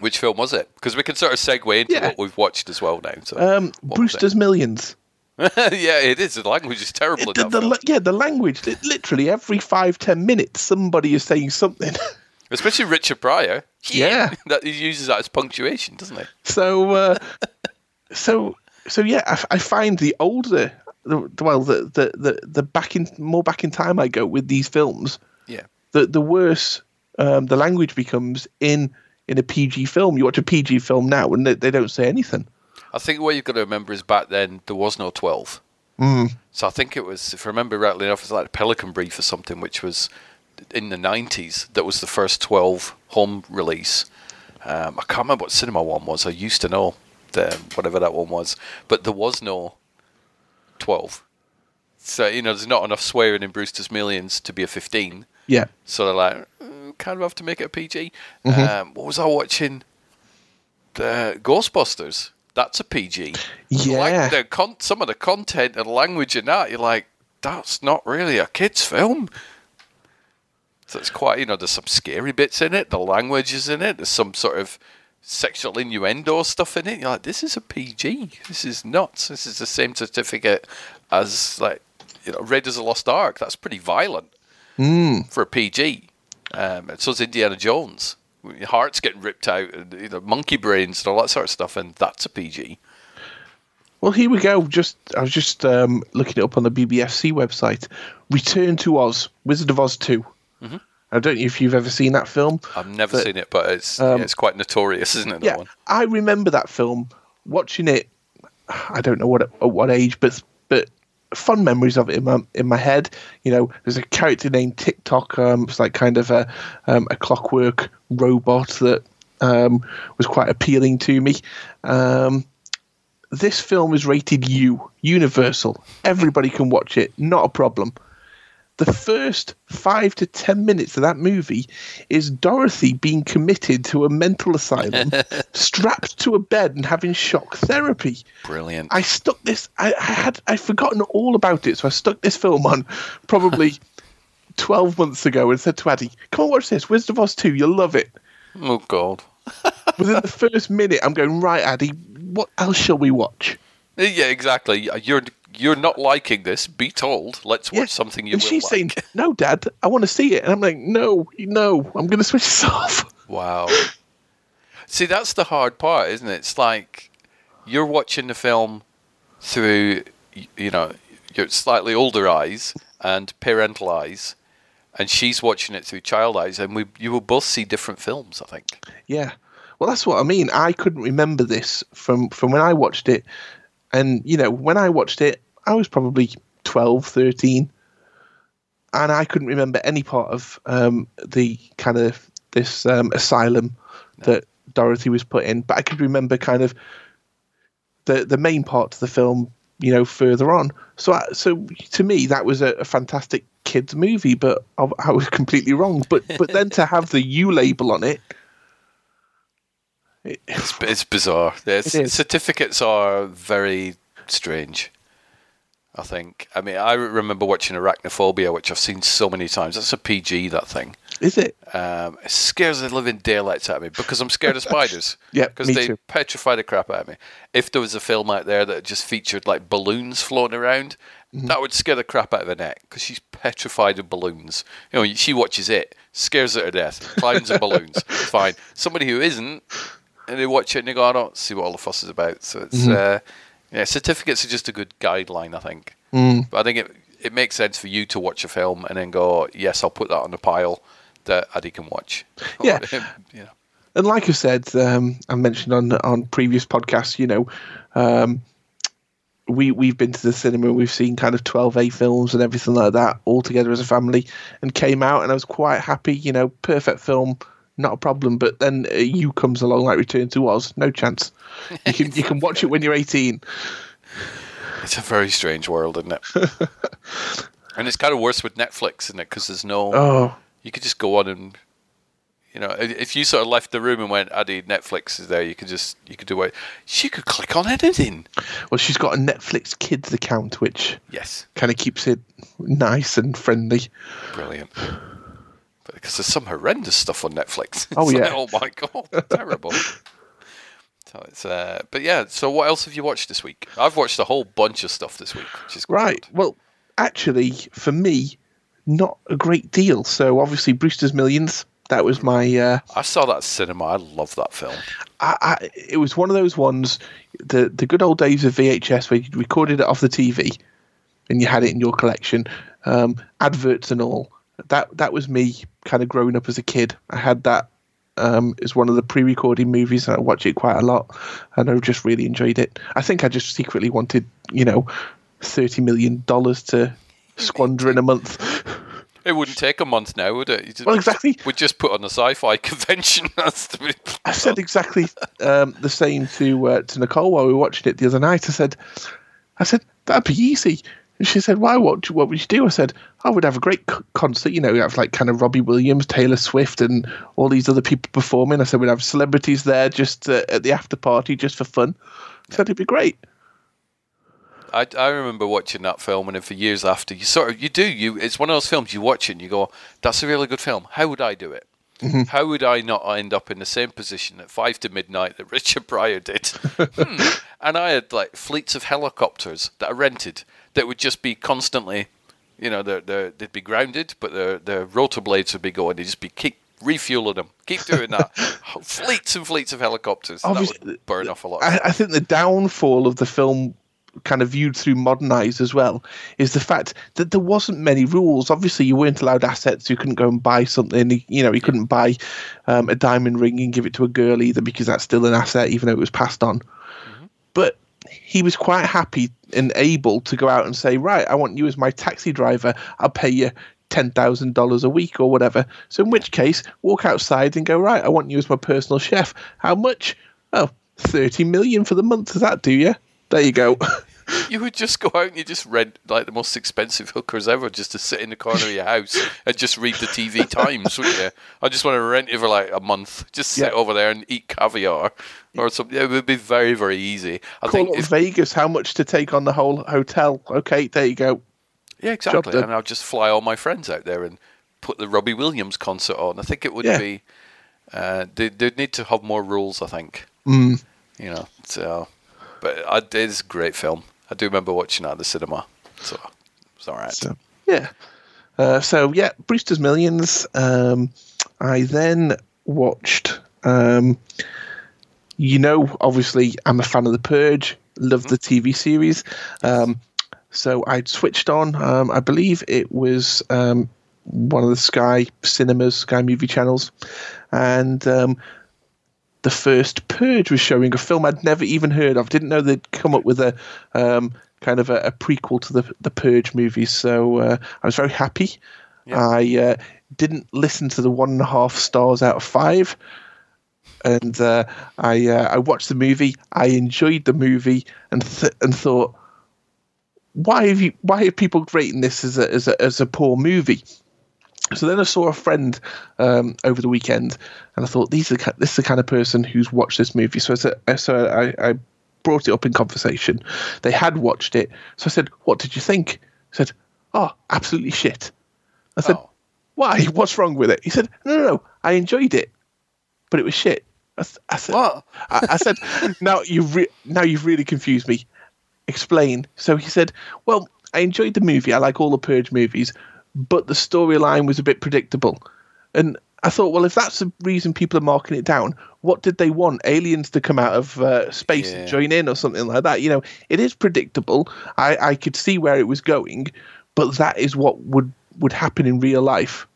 Which film was it? Because we can sort of segue into Yeah. what we've watched as well now. So. Um, Brewster's Millions. yeah, it is. The language is terrible in The, the, yeah, the language. li- Literally every five ten minutes, somebody is saying something. Especially Richard Pryor. Yeah. that he uses that as punctuation, doesn't he? So, uh, so, so yeah, I, I find the older, the, well, the, the the the back in more back in time I go with these films, Yeah. the the worse um, the language becomes in in a PG film. You watch a PG film now, and they, they don't say anything. I think what you've got to remember is back then there was no 12. Mm. So I think it was, if I remember rightly enough, it's like a Pelican Brief or something, which was in the 90s. That was the first 12 home release. Um, I can't remember what Cinema One was. I used to know the, whatever that one was, but there was no 12. So you know, there's not enough swearing in Brewster's Millions to be a 15. Yeah. So they're like, "Mm, kind of have to make it a PG. Mhm. Um, what was I watching? The Ghostbusters. That's a PG. Yeah. Like the con- some of the content and language in that, you're like, that's not really a kids' film. So it's quite, you know, there's some scary bits in it. The language is in it. There's some sort of sexual innuendo stuff in it. You're like, this is a PG. This is nuts. This is the same certificate as like, you know, Raiders of the Lost Ark. That's pretty violent Mm. for a PG. Um, and so's Indiana Jones. Your heart's getting ripped out, and you know, monkey brains and all that sort of stuff, and that's a PG. Well, here we go. Just I was just um, looking it up on the BBFC website. Return to Oz, Wizard of Oz 2 Mhm. I don't know if you've ever seen that film. I've never But, seen it, but it's um, yeah, it's quite notorious, isn't it? That yeah, one. I remember that film. Watching it, I don't know what at what age, but but fun memories of it in my in my head. You know, there's a character named Tik-Tok. Um, it's like kind of a um, a clockwork robot that um, was quite appealing to me. Um, this film is rated U, Universal. Everybody can watch it, not a problem. The first five to ten minutes of that movie is Dorothy being committed to a mental asylum, strapped to a bed and having shock therapy. Brilliant. I stuck this. I, I had I'd forgotten all about it, so I stuck this film on probably twelve months ago and said to Addy, "Come on, watch this, Wizard of Oz two. You'll love it." Oh God. Within the first minute, I'm going right, Addy. What else shall we watch? Yeah, exactly. You're you're not liking this. Be told. Let's watch something you and will she's like. saying, "No, Dad, I want to see it." And I'm like, "No, no, I'm going to switch this off." Wow. See, that's the hard part, isn't it? It's like you're watching the film through, you know, your slightly older eyes, and Parental Eyes, and she's watching it through Child Eyes, and we you will both see different films. I think. Yeah. Well, that's what I mean. I couldn't remember this from from when I watched it, and you know, when I watched it, I was probably 12, 13, and I couldn't remember any part of um, the kind of this um, asylum that Dorothy was put in, but I could remember kind of the the main part of the film, you know, further on. So, I, so to me, that was a, a fantastic kids movie, but I, I was completely wrong. But but then to have the U label on it. It it's, it's bizarre. The certificates are very strange. I think. I mean, I remember watching Arachnophobia, which I've seen so many times. That's a PG, that thing. Is it? Um, it scares the living daylights out of me because I'm scared of spiders. yeah, because they too. petrify the crap out of me. If there was a film out there that just featured like balloons floating around, Mm-hmm. that would scare the crap out of Annette because she's petrified of balloons. You know, she watches it, scares her to death, climbs in balloons. Fine. Somebody who isn't, and they watch it and they go, I don't see what all the fuss is about. So it's, Mhm. uh, yeah, certificates are just a good guideline, I think. Mm. But I think it it makes sense for you to watch a film and then go, yes, I'll put that on the pile that Addy can watch. Yeah. you know. And like I said, um, I mentioned on on previous podcasts, you know, um, we we've been to the cinema, we've seen kind of twelve A films and everything like that all together as a family, and came out, and I was quite happy. You know, perfect film, not a problem. But then uh, you comes along like Return to Oz, no chance. You can you can watch it when you're eighteen. It's a very strange world, isn't it? and it's kind of worse with Netflix, isn't it? Because there's no. Oh. You could just go on and. You know, if you sort of left the room and went, Addy, Netflix is there, you could just, you could do it. She could click on anything. Well, she's got a Netflix Kids account, which Yes. kind of keeps it nice and friendly. Brilliant. Because there's some horrendous stuff on Netflix. It's Oh, like, yeah. oh my god, terrible. so it's, uh, but yeah. So what else have you watched this week? I've watched a whole bunch of stuff this week, which is Right. Well, actually, for me, not a great deal. So obviously, Brewster's Millions. That was my. Uh, I saw that cinema. I love that film. I, I, it was one of those ones, the the good old days of VHS where you recorded it off the TV, and you had it in your collection, um, adverts and all. That that was me kind of growing up as a kid. I had that um, as one of the pre-recorded movies, and I watch it quite a lot, and I've just really enjoyed it. I think I just secretly wanted, you know, thirty million dollars to squander in a month. It wouldn't take a month now, would it? Just- Well, exactly. We'd just put on a sci-fi convention. That's the bit- I said exactly um, the same to uh, to Nicole while we were watching it the other night. I said, I said that'd be easy. And she said, "Why? What? What would you do?" I said, "I would have a great concert. You know, have like kind of Robbie Williams, Taylor Swift, and all these other people performing." I said, "We'd have celebrities there just uh, at the after party, just for fun." I said it'd be great. I, I remember watching that film, and then for years after, you sort of you do you. It's one of those films you watch it and you go, "That's a really good film. How would I do it? Mhm. How would I not end up in the same position at five to midnight that Richard Pryor did?" Hmm. And I had like fleets of helicopters that I rented that would just be constantly, you know, they're, they're, they'd be grounded, but their their rotor blades would be going. They'd just be keep refueling them, keep doing that. fleets and fleets of helicopters. That would burn off a lot. I, I think the downfall of the film, kind of viewed through modern eyes as well, is the fact that there wasn't many rules. Obviously, you weren't allowed assets. You couldn't go and buy something. You know, you couldn't buy um, a diamond ring and give it to a girl either because that's still an asset, even though it was passed on. But he was quite happy and able to go out and say, "Right, I want you as my taxi driver. I'll pay you." Ten thousand dollars a week or whatever. So in which case, walk outside and go right. I want you as my personal chef. How much? Oh, 30 million for the month. Does that do you? There you go. You would just go out and you just rent like the most expensive hookers ever just to sit in the corner of your house and just read the TV Times, wouldn't you? I just want to rent you for like a month. Just sit Yeah. over there and eat caviar or something. It would be very, very easy. I Call think if, Vegas. How much to take on the whole hotel? Okay, there you go. yeah, exactly. And I'll just fly all my friends out there and put the Robbie Williams concert on. I think it would Yeah. be. Uh, they they need to have more rules. I think. Mm. You know. So, but I, it is a great film. I do remember watching it at the cinema. So it's all right. So, yeah. Uh, so yeah, Brewster's Millions. Um, I then watched. Um, you know, obviously, I'm a fan of The Purge. Love the TV series. Um, So I'd switched on. Um, I believe it was um, one of the Sky cinemas, Sky movie channels, and um, the first Purge was showing a film I'd never even heard of. Didn't know they'd come up with a um, kind of a, a, prequel to the the Purge movies. So uh, I was very happy. Yeah. I uh, didn't listen to the one and a half stars out of five. And uh, I uh, I watched the movie. I enjoyed the movie and th- and thought, why have you why are people rating this as a as a as a poor movie? So then I saw a friend um, over the weekend, and I thought these are this is the kind of person who's watched this movie. So I said, so I, I brought it up in conversation. They had watched it, so I said, "What did you think?" I said, "Oh, absolutely shit." I said, oh. "Why? What's wrong with it?" He said, "No, no, no. I enjoyed it, but it was shit." I, I said, "What?" I, I said, "Now you've re- now you've really confused me. Explain." So he said, "Well, I enjoyed the movie. I like all the Purge movies, but the storyline was a bit predictable." And I thought, well, if that's the reason people are marking it down, what did they want? Aliens to come out of uh, space yeah. and join in or something like that? You know, it is predictable. I, I could see where it was going, but that is what would, would happen in real life.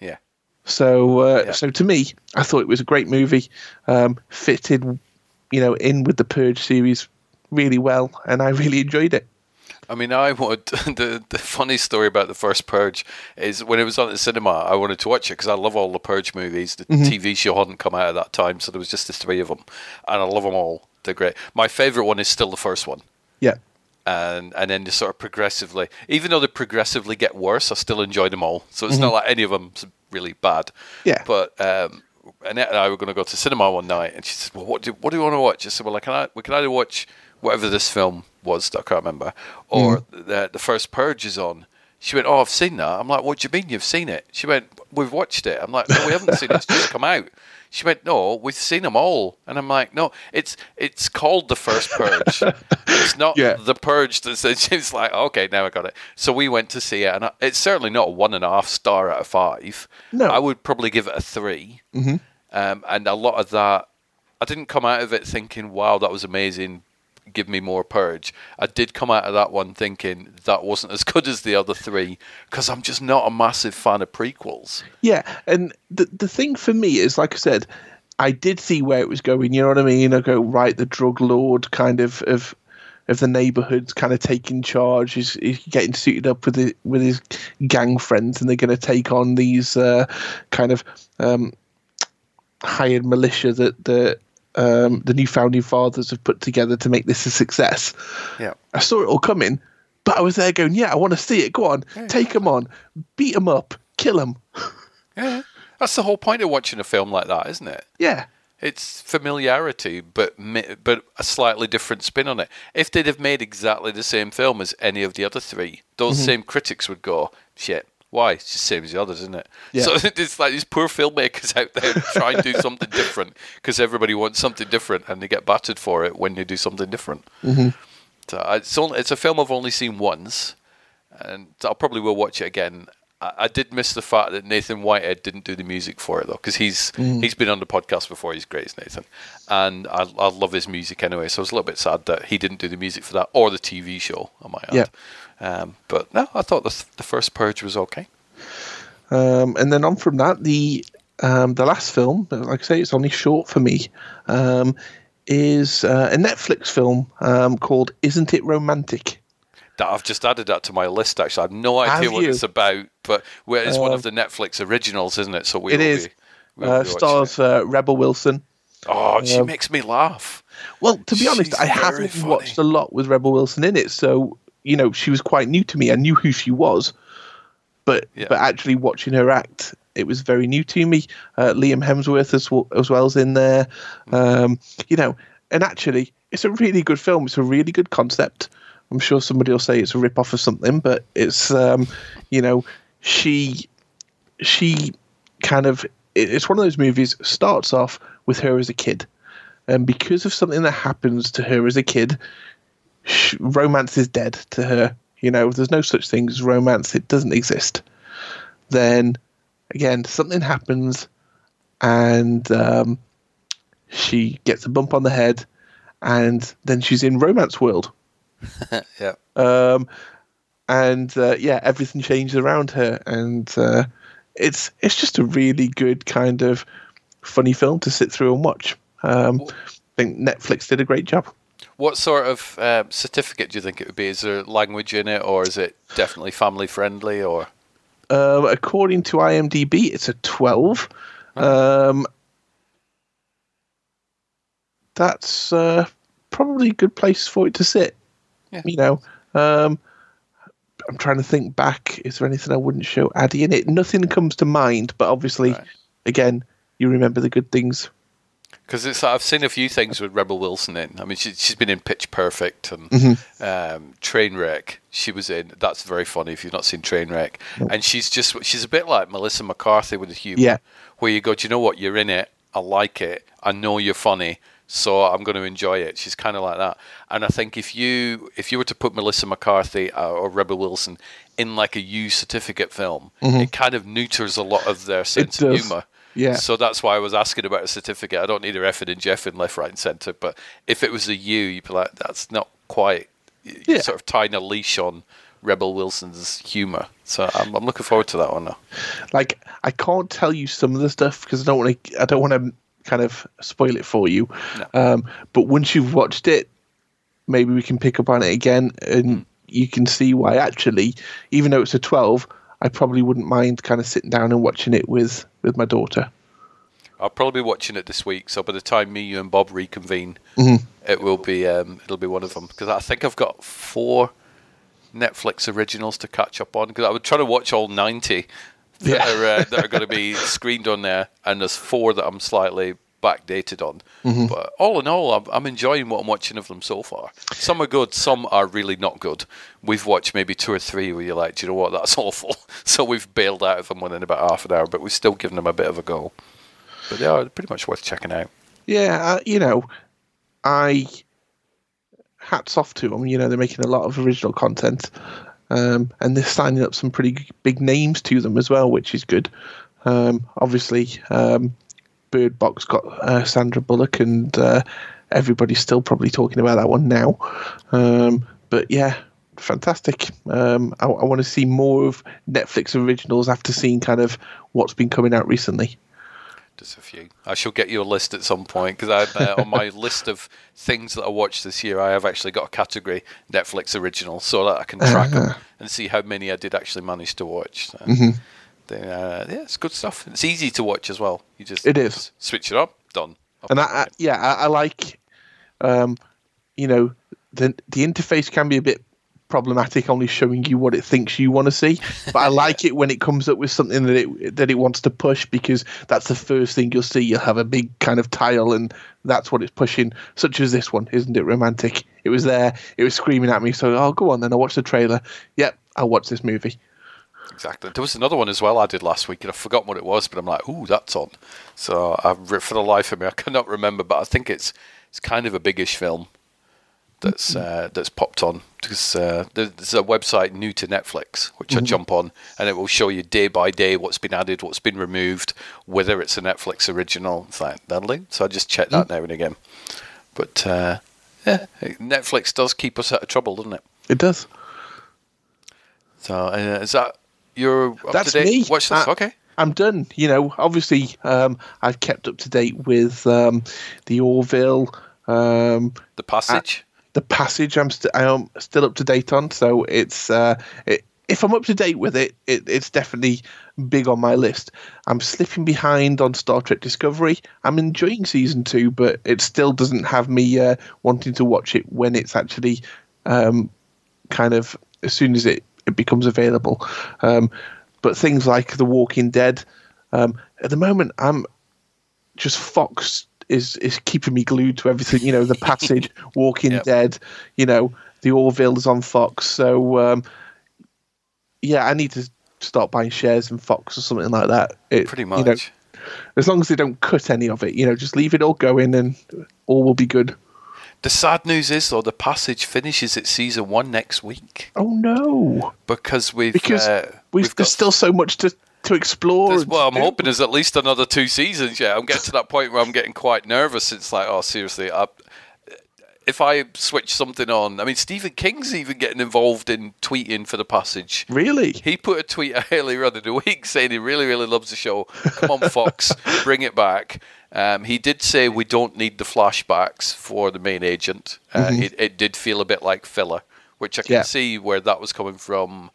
Yeah. So, uh, yeah. so to me, I thought it was a great movie, um, fitted, you know, in with the Purge series really well, and I really enjoyed it. I mean, I would. The the funny story about the first Purge is when it was on at the cinema, I wanted to watch it because I love all the Purge movies. The mm-hmm. TV show hadn't come out at that time, so there was just the three of them, and I love them all. They're great. My favorite one is still the first one. Yeah. And and then they sort of progressively, even though they progressively get worse, I still enjoy them all. So it's mm-hmm. not like any of them's really bad. Yeah. But um, Annette and I were going to go to cinema one night, and she said, "Well, what do what do you want to watch?" I said, "Well, like, can I, we can either watch." Whatever this film was I can't remember, or mm. the the first Purge is on. She went, "Oh, I've seen that." I'm like, "What do you mean you've seen it?" She went, "We've watched it." I'm like, "No, we haven't seen it. It's just come out." She went, "No, we've seen them all," and I'm like, "No, it's it's called the first Purge. it's not yeah. the Purge." That's it's like, okay, now I got it. So we went to see it, and it's certainly not a one and a half star out of five. No, I would probably give it a 3 mm-hmm. um, and a lot of that, I didn't come out of it thinking, "Wow, that was amazing," give me more purge. I did come out of that one thinking that wasn't as good as the other three because I'm just not a massive fan of prequels. Yeah, and the the thing for me is, like I said, I did see where it was going. You know what I mean? I go right, the drug lord kind of of of the neighborhood's kind of taking charge. He's, he's getting suited up with the, with his gang friends, and they're going to take on these uh, kind of um, hired militia that the um, the new founding fathers have put together to make this a success. Yeah, I saw it all coming, but I was there going, "Yeah, I want to see it. Go on, yeah, take them on, beat them up, kill them." Yeah, that's the whole point of watching a film like that, isn't it? Yeah, it's familiarity, but but a slightly different spin on it. If they'd have made exactly the same film as any of the other three, those mm-hmm. same critics would go, "Shit, why? It's just the same as the others, isn't it? Yeah. So it's like these poor filmmakers out there trying to do something different because everybody wants something different and they get battered for it when they do something different. Mm-hmm. So it's, only, it's a film I've only seen once and I probably will watch it again. I, I did miss the fact that Nathan Whitehead didn't do the music for it though because he's mm. he's been on the podcast before. He's great, as Nathan, and I, I love his music anyway. So I was a little bit sad that he didn't do the music for that or the TV show. I might add. Yeah. Um, but no, I thought the, the first Purge was okay. Um, and then on from that, the um, the last film, like I say, it's only short for me, um, is uh, a Netflix film um, called "Isn't It Romantic." That I've just added that to my list. Actually, I have no idea have what you? it's about, but it's one of the Netflix originals, isn't it? So we it is. Be, we'll uh, stars uh, Rebel Wilson. Oh, she um, makes me laugh. Well, to be honest, I haven't funny. watched a lot with Rebel Wilson in it, so you know, she was quite new to me. I knew who she was, but yeah. but actually watching her act, it was very new to me. Uh, Liam Hemsworth as well, as in there, mm. um, you know, and actually, it's a really good film. It's a really good concept. I'm sure somebody will say it's a rip off of something, but it's um, you know, she she kind of it's one of those movies starts off with her as a kid and because of something that happens to her as a kid romance is dead to her. You know, there's no such thing as romance. It doesn't exist. Then again, something happens, and um, she gets a bump on the head, and then she's in romance world. yeah. Um, and uh, yeah, everything changes around her, and uh, it's it's just a really good kind of funny film to sit through and watch. Um, I think Netflix did a great job. What sort of uh, certificate do you think it would be? Is there language in it, or is it definitely family friendly? Or um, according to IMDb, it's a twelve. Um, that's uh, probably a good place for it to sit. Yeah. You know, um, I'm trying to think back. Is there anything I wouldn't show Addy in it? Nothing comes to mind, but obviously, right. again, you remember the good things. Because it's I've seen a few things with Rebel Wilson in. I mean, she, she's been in Pitch Perfect and mm-hmm. um, Trainwreck. She was in. That's very funny if you've not seen Trainwreck. And she's just she's a bit like Melissa McCarthy with the humour. Yeah. Where you go, do you know what? You're in it. I like it. I know you're funny so I'm going to enjoy it. She's kind of like that, and I think if you if you were to put Melissa McCarthy uh, or Rebel Wilson in like a U certificate film, mm-hmm. it kind of neuters a lot of their sense of humor. Yeah. So that's why I was asking about a certificate. I don't need a effing and Jeff in left, right, and centre. But if it was a U, you'd be like, that's not quite. You're Yeah. sort of tying a leash on Rebel Wilson's humour. So I'm, I'm looking forward to that one now. Like I can't tell you some of the stuff because I don't want to. I don't want to kind of spoil it for you. Um, but once you've watched it, maybe we can pick up on it again, and you can see why. Actually, even though it's a twelve, I probably wouldn't mind kind of sitting down and watching it with with my daughter. I'll probably be watching it this week. So by the time me, you, and Bob reconvene, Mhm. it will be um, it'll be one of them because I think I've got four Netflix originals to catch up on because I would try to watch all ninety that Yeah. are uh, that are going to be screened on there, and there's four that I'm slightly backdated on. Mhm. But all in all, I'm, I'm enjoying what I'm watching of them so far. Some are good, some are really not good. We've watched maybe two or three where you're like, do you know what, that's awful. So we've bailed out of them within about half an hour, but we've still given them a bit of a go. But they are pretty much worth checking out. Yeah, uh, you know, I hats off to them. You know, they're making a lot of original content, um, and they're signing up some pretty big names to them as well, which is good. Um, obviously, um, Bird Box got uh, Sandra Bullock, and uh, everybody's still probably talking about that one now. Um, but yeah, fantastic. Um, I, I want to see more of Netflix originals after seeing kind of what's been coming out recently. Just a few. I shall get you a list at some point because uh, on my list of things that I watched this year, I have actually got a category Netflix original so that I can track them Uh-huh. and see how many I did actually manage to watch. So, Mhm. They, uh, yeah, it's good stuff. It's easy to watch as well. You just It is. switch it up, done. and I, I yeah, I, I like, um, you know, the the interface can be a bit problematic, only showing you what it thinks you want to see. But I like it when it comes up with something that it that it wants to push because that's the first thing you'll see. You'll have a big kind of tile, and that's what it's pushing. Such as this one, isn't it romantic? It was there. It was screaming at me. So, oh, go on then. I'll watch the trailer. Yep, I'll watch this movie. Exactly. There was another one as well I did last week, and I've forgotten what it was, but I'm like, ooh, that's on. So I, for the life of me, I cannot remember, but I think it's it's kind of a biggish film that's uh, that's popped on because uh, there's a website new to Netflix which I Mhm. jump on, and it will show you day by day what's been added, what's been removed, whether it's a Netflix original. It's like that'll So I just check that now and again. But uh, yeah, Netflix does keep us out of trouble, doesn't it? It does. So uh, is that your up That's to date? me. Watch this. I- okay. I'm done. You know, obviously, um, I've kept up to date with um, the Orville, um, The Passage. the Passage. I'm st- I am still up to date on. So it's uh, it, if I'm up to date with it, it, it's definitely big on my list. I'm slipping behind on Star Trek Discovery. I'm enjoying season two, but it still doesn't have me uh, wanting to watch it when it's actually um, kind of as soon as it, it becomes available. Um, but things like The Walking Dead, um, at the moment, I'm just Fox is is keeping me glued to everything. You know, The Passage, Walking Yep. Dead. You know, The Orville is on Fox. So um, yeah, I need to start buying shares in Fox or something like that. It, Pretty you know, much. as long as they don't cut any of it, you know, just leave it all going and all will be good. The sad news is, though, the passage finishes at season one next week Oh no! because we've Because uh, We've, there's still so much to to explore. well, I'm do. hoping there's at least another two seasons. Yeah, I'm getting to that point where I'm getting quite nervous. It's like, oh, seriously, I, if I switch something on, I mean, Stephen King's even getting involved in tweeting for the passage. Really? He put a tweet earlier on in the week saying he really, really loves the show. Come on, Fox, bring it back. Um, he did say we don't need the flashbacks for the main agent. Uh, Mhm. it, it did feel a bit like filler, which I can Yeah. see where that was coming from.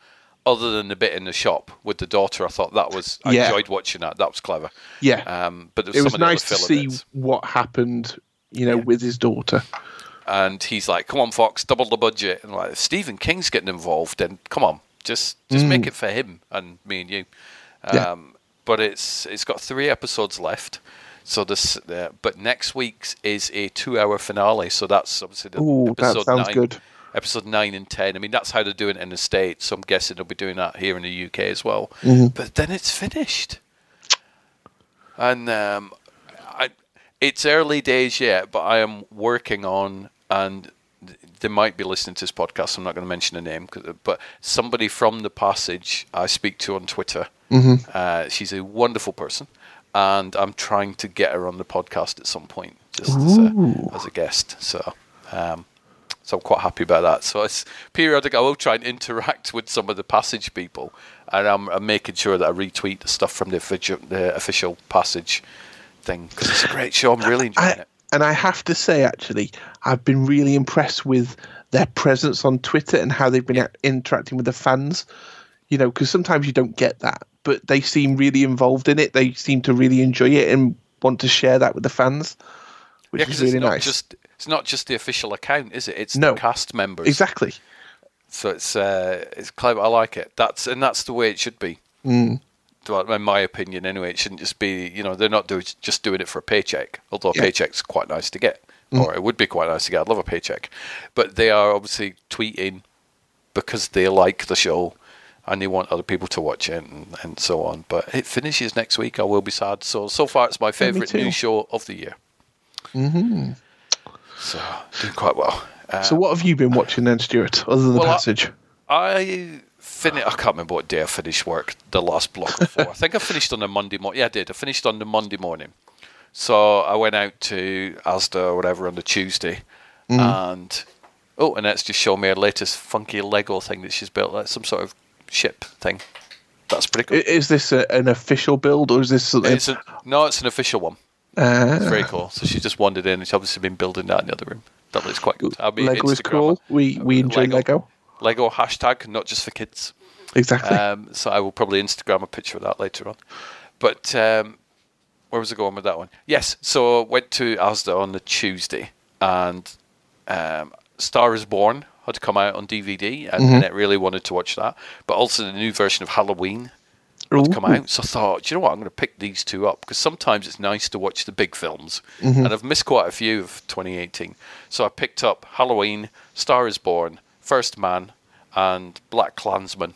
Other than the bit in the shop with the daughter, I thought that was. I Yeah. enjoyed watching that. That was clever. Yeah. Um, but it was some of the other nice to see bits. what happened, you know, with his daughter. and he's like, "Come on, Fox, double the budget." And like, if Stephen King's getting involved, then come on, just just Mm. make it for him and me and you. Um, Yeah. But it's it's got three episodes left. So this, uh, but next week's is a two-hour finale. So that's obviously the Ooh, that episode sounds nine, good. Episode nine and ten. I mean, that's how they're doing it in the states. So I'm guessing they'll be doing that here in the UK as well. Mhm. But then it's finished, and um, I, it's early days yet. But I am working on, and they might be listening to this podcast. I'm not going to mention the name, 'cause- but somebody from the passage I speak to on Twitter. Mhm. Uh, she's a wonderful person, and I'm trying to get her on the podcast at some point, just as a, as a guest. So, um, so I'm quite happy about that. So it's periodic. I will try and interact with some of the passage people, and I'm, I'm making sure that I retweet the stuff from the official, the official passage thing because it's a great show. I'm really enjoying I, it. and I have to say, actually, I've been really impressed with their presence on Twitter and how they've been interacting with the fans. You know, because sometimes you don't get that, but they seem really involved in it. They seem to really enjoy it and want to share that with the fans, which yeah, is really it's not nice. just it's not just the official account, is it? It's No. the cast members. Exactly. So it's uh, it's clever. I like it. That's and that's the way it should be. Mm. In my opinion, anyway, it shouldn't just be you know they're not doing just doing it for a paycheck. Although a Yeah. paycheck's quite nice to get, Mm. or it would be quite nice to get. I'd love a paycheck, but they are obviously tweeting because they like the show and they want other people to watch it and, and so on. But it finishes next week. I will be sad. So so far, it's my favourite new show of the year. Mm-hmm. So doing quite well. Uh, so, what have you been watching then, Stuart, other than the well, I- passage? I finished. I can't remember what day I finished work. The last block of four. I think I finished on the Monday morning. Yeah, I did. I finished on the Monday morning. So I went out to Asda or whatever on the Tuesday, Mhm. and oh, and that's just shown me her latest funky Lego thing that she's built, like some sort of ship thing. That's pretty cool. Is this a, an official build or is this something? It's a, no, it's an official one. Ah. It's very cool. So she just wandered in. and She's obviously been building that in the other room. That looks quite good. I'll be Lego is cool. We we enjoy Lego. Lego. Lego hashtag, not just for kids. Exactly. Um, so I will probably Instagram a picture of that later on. But um, where was I going with that one? Yes, so I went to Asda on the Tuesday, and um, Star is Born had come out on DVD, and, Mhm. and I really wanted to watch that. But also the new version of Halloween had come out, so I thought, you know what? I'm going to pick these two up because sometimes it's nice to watch the big films, Mhm. and I've missed quite a few of 2018. So I picked up Halloween, Star is Born, First Man, and BlacKkKlansman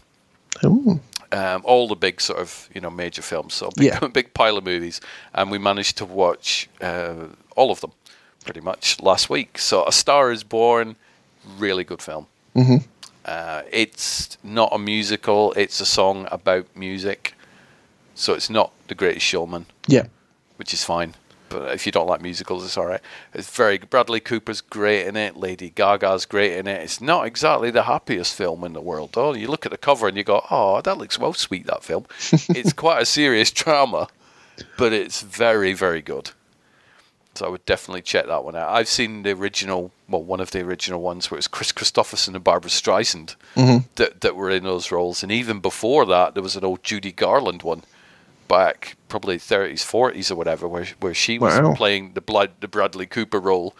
Ooh. um, all the big sort of you know major films. So big, Yeah. big pile of movies, and we managed to watch uh, all of them pretty much last week. So A Star Is Born, really good film. hmm Uh, it's not a musical; it's a song about music. So it's not The Greatest Showman, Yeah. which is fine. But if you don't like musicals, it's all right. It's very Bradley Cooper's great in it. Lady Gaga's great in it. It's not exactly the happiest film in the world. Oh, you look at the cover and you go, "Oh, that looks well sweet." That film. it's quite a serious drama, but it's very, very good. So I would definitely check that one out. I've seen the original, well, one of the original ones where it was Kris Kristofferson and Barbra Streisand Mhm. that that were in those roles, and even before that, there was an old Judy Garland one back probably 30s, 40s or whatever, where where she was Wow. playing the blood the Bradley Cooper role.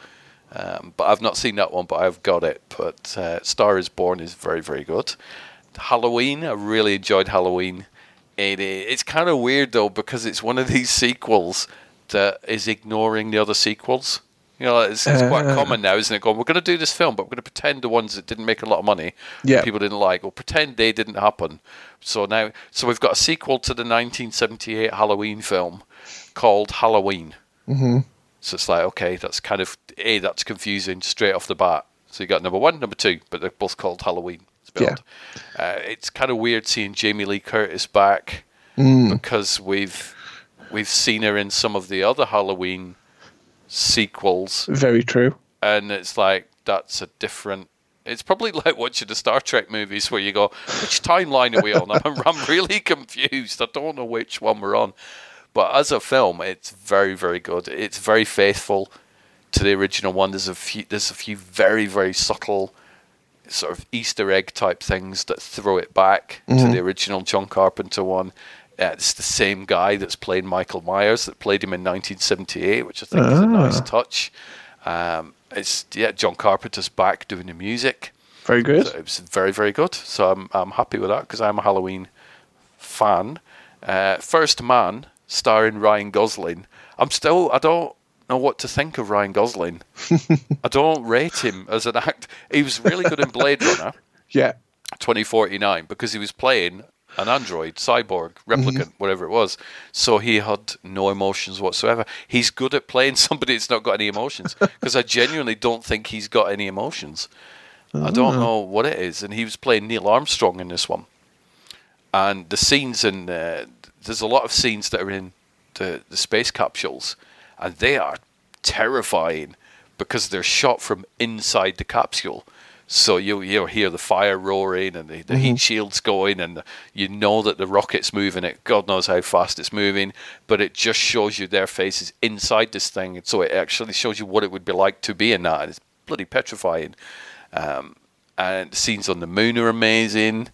Um, but I've not seen that one, but I've got it. But uh, Star is Born is very, very good. Halloween, I really enjoyed Halloween. It, it's kind of weird though because it's one of these sequels that is ignoring the other sequels. You know, it's, it's quite Uh. common now, isn't it? Going, we're going to do this film, but we're going to pretend the ones that didn't make a lot of money, Yeah. people didn't like, or pretend they didn't happen. So now, so we've got a sequel to the 1978 Halloween film called Halloween. hmm So it's like, okay, that's kind of a that's confusing straight off the bat. So you got number one, number two, but they're both called Halloween. Spelled. Uh, it's kind of weird seeing Jamie Lee Curtis back Mm. because we've we've seen her in some of the other Halloween sequels, Very true. and it's like that's a different. It's probably like watching the Star Trek movies where you go, which timeline are we on? I'm, I'm really confused. I don't know which one we're on. But as a film, it's very, very good. It's very faithful to the original one. There's a few, there's a few very, very subtle sort of Easter egg type things that throw it back to Mhm. the original John Carpenter one. Uh, it's the same guy that's played Michael Myers that played him in 1978, which I think is a nice Ah. touch. Um, it's yeah, John Carpenter's back doing the music. Very good. So it was very very good. So I'm I'm happy with that because I'm a Halloween fan. Uh, First Man, starring Ryan Gosling. I'm still I don't know what to think of Ryan Gosling. I don't rate him as an act. He was really good in Blade Runner. Yeah. 2049 because he was playing an android, cyborg, replicant, whatever it was. So he had no emotions whatsoever. He's good at playing somebody that's not got any emotions because I genuinely don't think he's got any emotions. I don't Ah. know what it is. And he was playing Neil Armstrong in this one. And the scenes in uh, there's a lot of scenes that are in the, the space capsules, and they are terrifying because they're shot from inside the capsule. So you you hear the fire roaring and the, the heat Mhm. shields going, and you know that the rocket's moving. It God knows how fast it's moving, but it just shows you their faces inside this thing. And so it actually shows you what it would be like to be in that. And it's bloody petrifying. Um, and the scenes on the moon are amazing,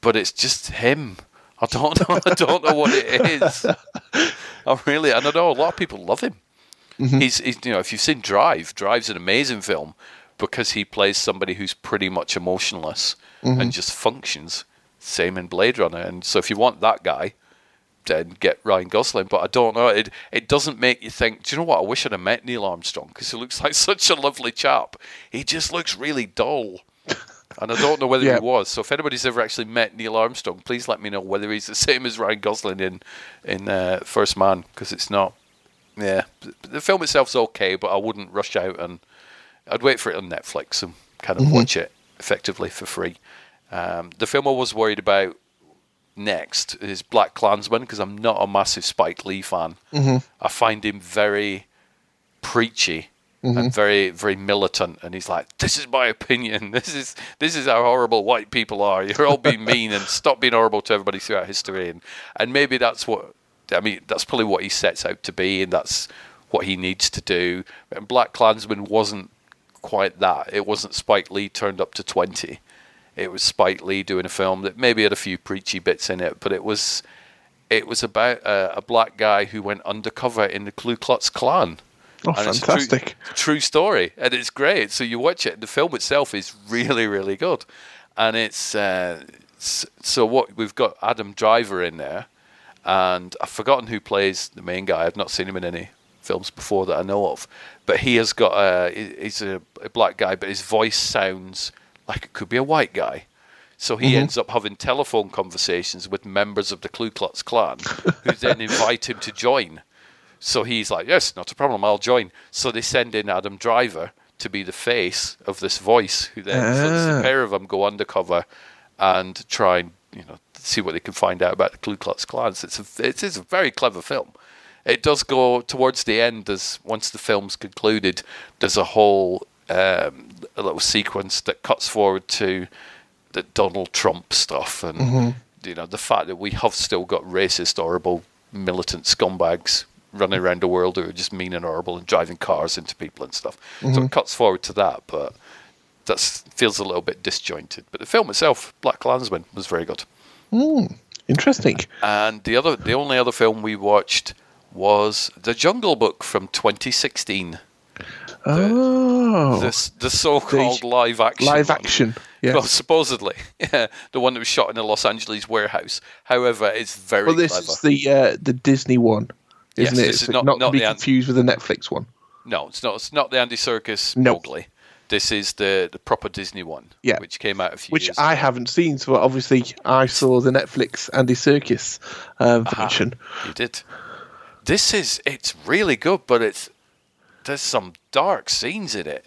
but it's just him. I don't know. I don't know what it is. I really, and I know a lot of people love him. Mhm. He's, he's, you know, if you've seen Drive, Drive's an amazing film because he plays somebody who's pretty much emotionless Mhm. and just functions. Same in Blade Runner, and so if you want that guy, then get Ryan Gosling. But I don't know. It it doesn't make you think. Do you know what? I wish I'd have met Neil Armstrong because he looks like such a lovely chap. He just looks really dull. And I don't know whether Yeah. he was. So if anybody's ever actually met Neil Armstrong, please let me know whether he's the same as Ryan Gosling in in uh, First Man because it's not. Yeah, the film itself's okay, but I wouldn't rush out and I'd wait for it on Netflix and kind of Mhm. watch it effectively for free. Um, the film I was worried about next is BlacKkKlansman because I'm not a massive Spike Lee fan. Mhm. I find him very preachy Mhm. and very very militant and he's like this is my opinion this is this is how horrible white people are you're all being mean and stop being horrible to everybody throughout history and and maybe that's what I mean that's probably what he sets out to be and that's what he needs to do and BlacKkKlansman wasn't quite that it wasn't Spike Lee turned up to 20 it was Spike Lee doing a film that maybe had a few preachy bits in it but it was it was about a, a black guy who went undercover in the Ku Klux Klan Oh, and fantastic. True, true story, and it's great. So you watch it. The film itself is really, really good, and it's uh, so what we've got Adam Driver in there, and I've forgotten who plays the main guy. I've not seen him in any films before that I know of, but he has got a he's a, a black guy, but his voice sounds like it could be a white guy. So he Mhm. ends up having telephone conversations with members of the Ku Klux Klan, who then invite him to join. So he's like, yes, not a problem, I'll join. So they send in Adam Driver to be the face of this voice, who then lets the Ah. pair of them go undercover and try and you know see what they can find out about the Ku Klux Klan. So It's a it is a very clever film. It does go towards the end. As once the film's concluded, there's a whole um, a little sequence that cuts forward to the Donald Trump stuff and Mhm. you know the fact that we have still got racist, horrible, militant scumbags running around the world who are just mean and horrible and driving cars into people and stuff. So Mhm. it cuts forward to that, but that feels a little bit disjointed. But the film itself, BlacKkKlansman, was very good. Hmm. Interesting. And the other, the only other film we watched was The Jungle Book from 2016. Oh. This the so-called live action. live one. action, yes. Well, supposedly, yeah, the one that was shot in a Los Angeles warehouse. However, it's very well, this clever. is the uh, the Disney one, isn't Yes, it? this is not- not, not to be the confused with the Netflix one. No, it's not. It's not the Andy Serkis No. Mowgli. This is the the proper Disney one, Yeah. which came out a few Which. I haven't seen, so obviously I saw the Netflix Andy Serkis Aha. version. You did. This is it's really good, but it's there's some dark scenes in it.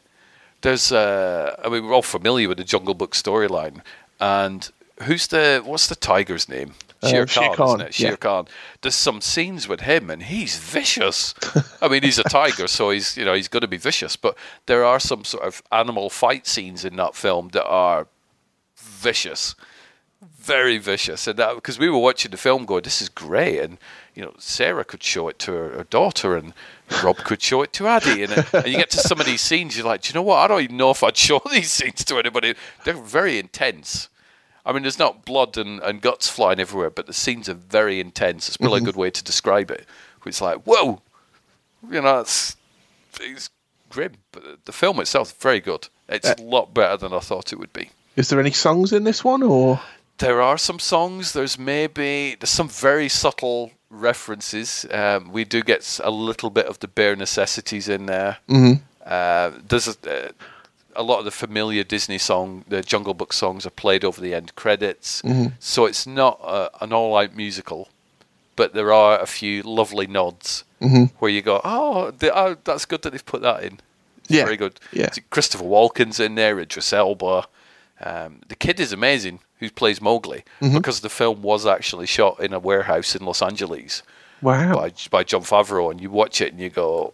There's uh, I mean we're all familiar with the Jungle Book storyline, and who's the what's the tiger's name? Shere Uh, Khan, Shere Khan, isn't it? Shere yeah. Khan. There's some scenes with him, and he's vicious. I mean, he's a tiger, so he's you know he's going to be vicious. But there are some sort of animal fight scenes in that film that are vicious, very vicious. And that because we were watching the film, going, "This is great," and you know, Sarah could show it to her, her daughter, and Rob could show it to Addie, and, and you get to some of these scenes, you're like, "Do you know what? I don't even know if I'd show these scenes to anybody. They're very intense." I mean, there's not blood and, and guts flying everywhere, but the scenes are very intense. It's probably Mhm. a good way to describe it. It's like, whoa, you know, it's, it's grim. But the film itself is very good. It's Uh, a lot better than I thought it would be. Is there any songs in this one, or There are some songs. There's maybe there's some very subtle references. Um, we do get a little bit of the bare necessities in there. Mhm. Uh, there's a, uh, a lot of the familiar Disney song, the Jungle Book songs, are played over the end credits. Mhm. So it's not uh, an all-out musical, but there are a few lovely nods Mhm. where you go, "Oh, the, oh, that's good that they've put that in." It's Yeah, very good. yeah. Christopher Walken's in there, Idris Elba. Um, the kid is amazing who plays Mowgli Mhm. because the film was actually shot in a warehouse in Los Angeles wow? by by Jon Favreau, and you watch it and you go,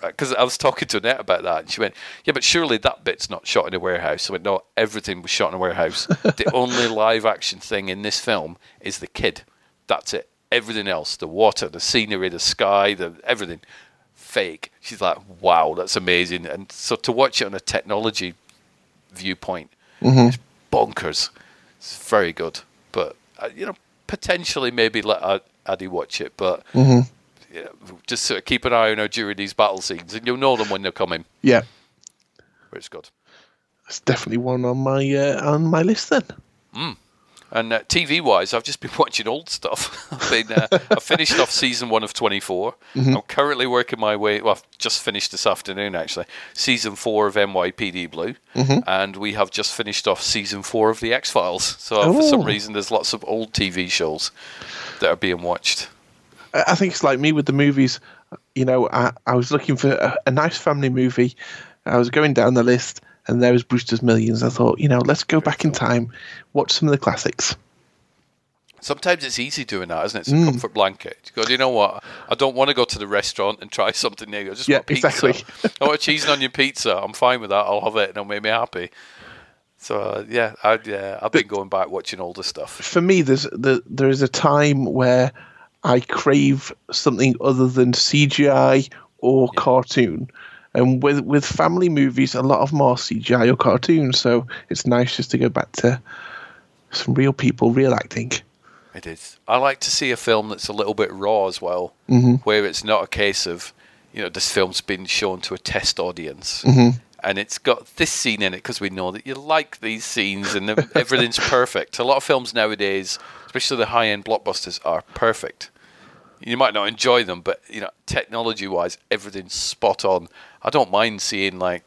because I was talking to Annette about that, and she went, "Yeah, but surely that bit's not shot in a warehouse." I went, "No, everything was shot in a warehouse. the only live action thing in this film is the kid. That's it. Everything else, the water, the scenery, the sky, the everything, fake." She's like, "Wow, that's amazing." And so to watch it on a technology viewpoint, Mhm. it's bonkers. It's very good, but uh, you know, potentially maybe let Ad- Addy watch it, but Mhm. yeah, just sort of keep an eye on her during these battle scenes, and you'll know them when they're coming. Yeah, But it's good. it's definitely one on my uh, on my list then. Mm. And uh, TV wise, I've just been watching old stuff. I've been uh, I finished off season one of 24. Mhm. I'm currently working my way. Well, I've just finished this afternoon actually. Season four of NYPD Blue, Mhm. and we have just finished off season four of the X Files. So for some Oh. reason, there's lots of old TV shows that are being watched. I I think it's like me with the movies. You know, I, I was looking for a, a nice family movie. I was going down the list, and there was Brewster's Millions. I thought, you know, let's go back in time, watch some of the classics. Sometimes it's easy doing that, isn't it? It's a Mm. comfort blanket. You go, "Do you know what? I don't want to go to the restaurant and try something new. I just Yeah, want pizza. exactly. I want a cheese and onion pizza. I'm fine with that. I'll have it and it'll make me happy. So uh, yeah, I, yeah, I've been going back watching older stuff. For me, there's the, there is a time where I crave something other than CGI or cartoon. And with with family movies, a lot of them are CGI or cartoons. So it's nice just to go back to some real people, real acting. It is. I like to see a film that's a little bit raw as well, Mhm. where it's not a case of, you know, this film's been shown to a test audience. Mhm. And it's got this scene in it because we know that you like these scenes and everything's perfect. A lot of films nowadays, especially the high end blockbusters, are perfect. You might not enjoy them, but you know, technology wise, everything's spot on. I don't mind seeing like,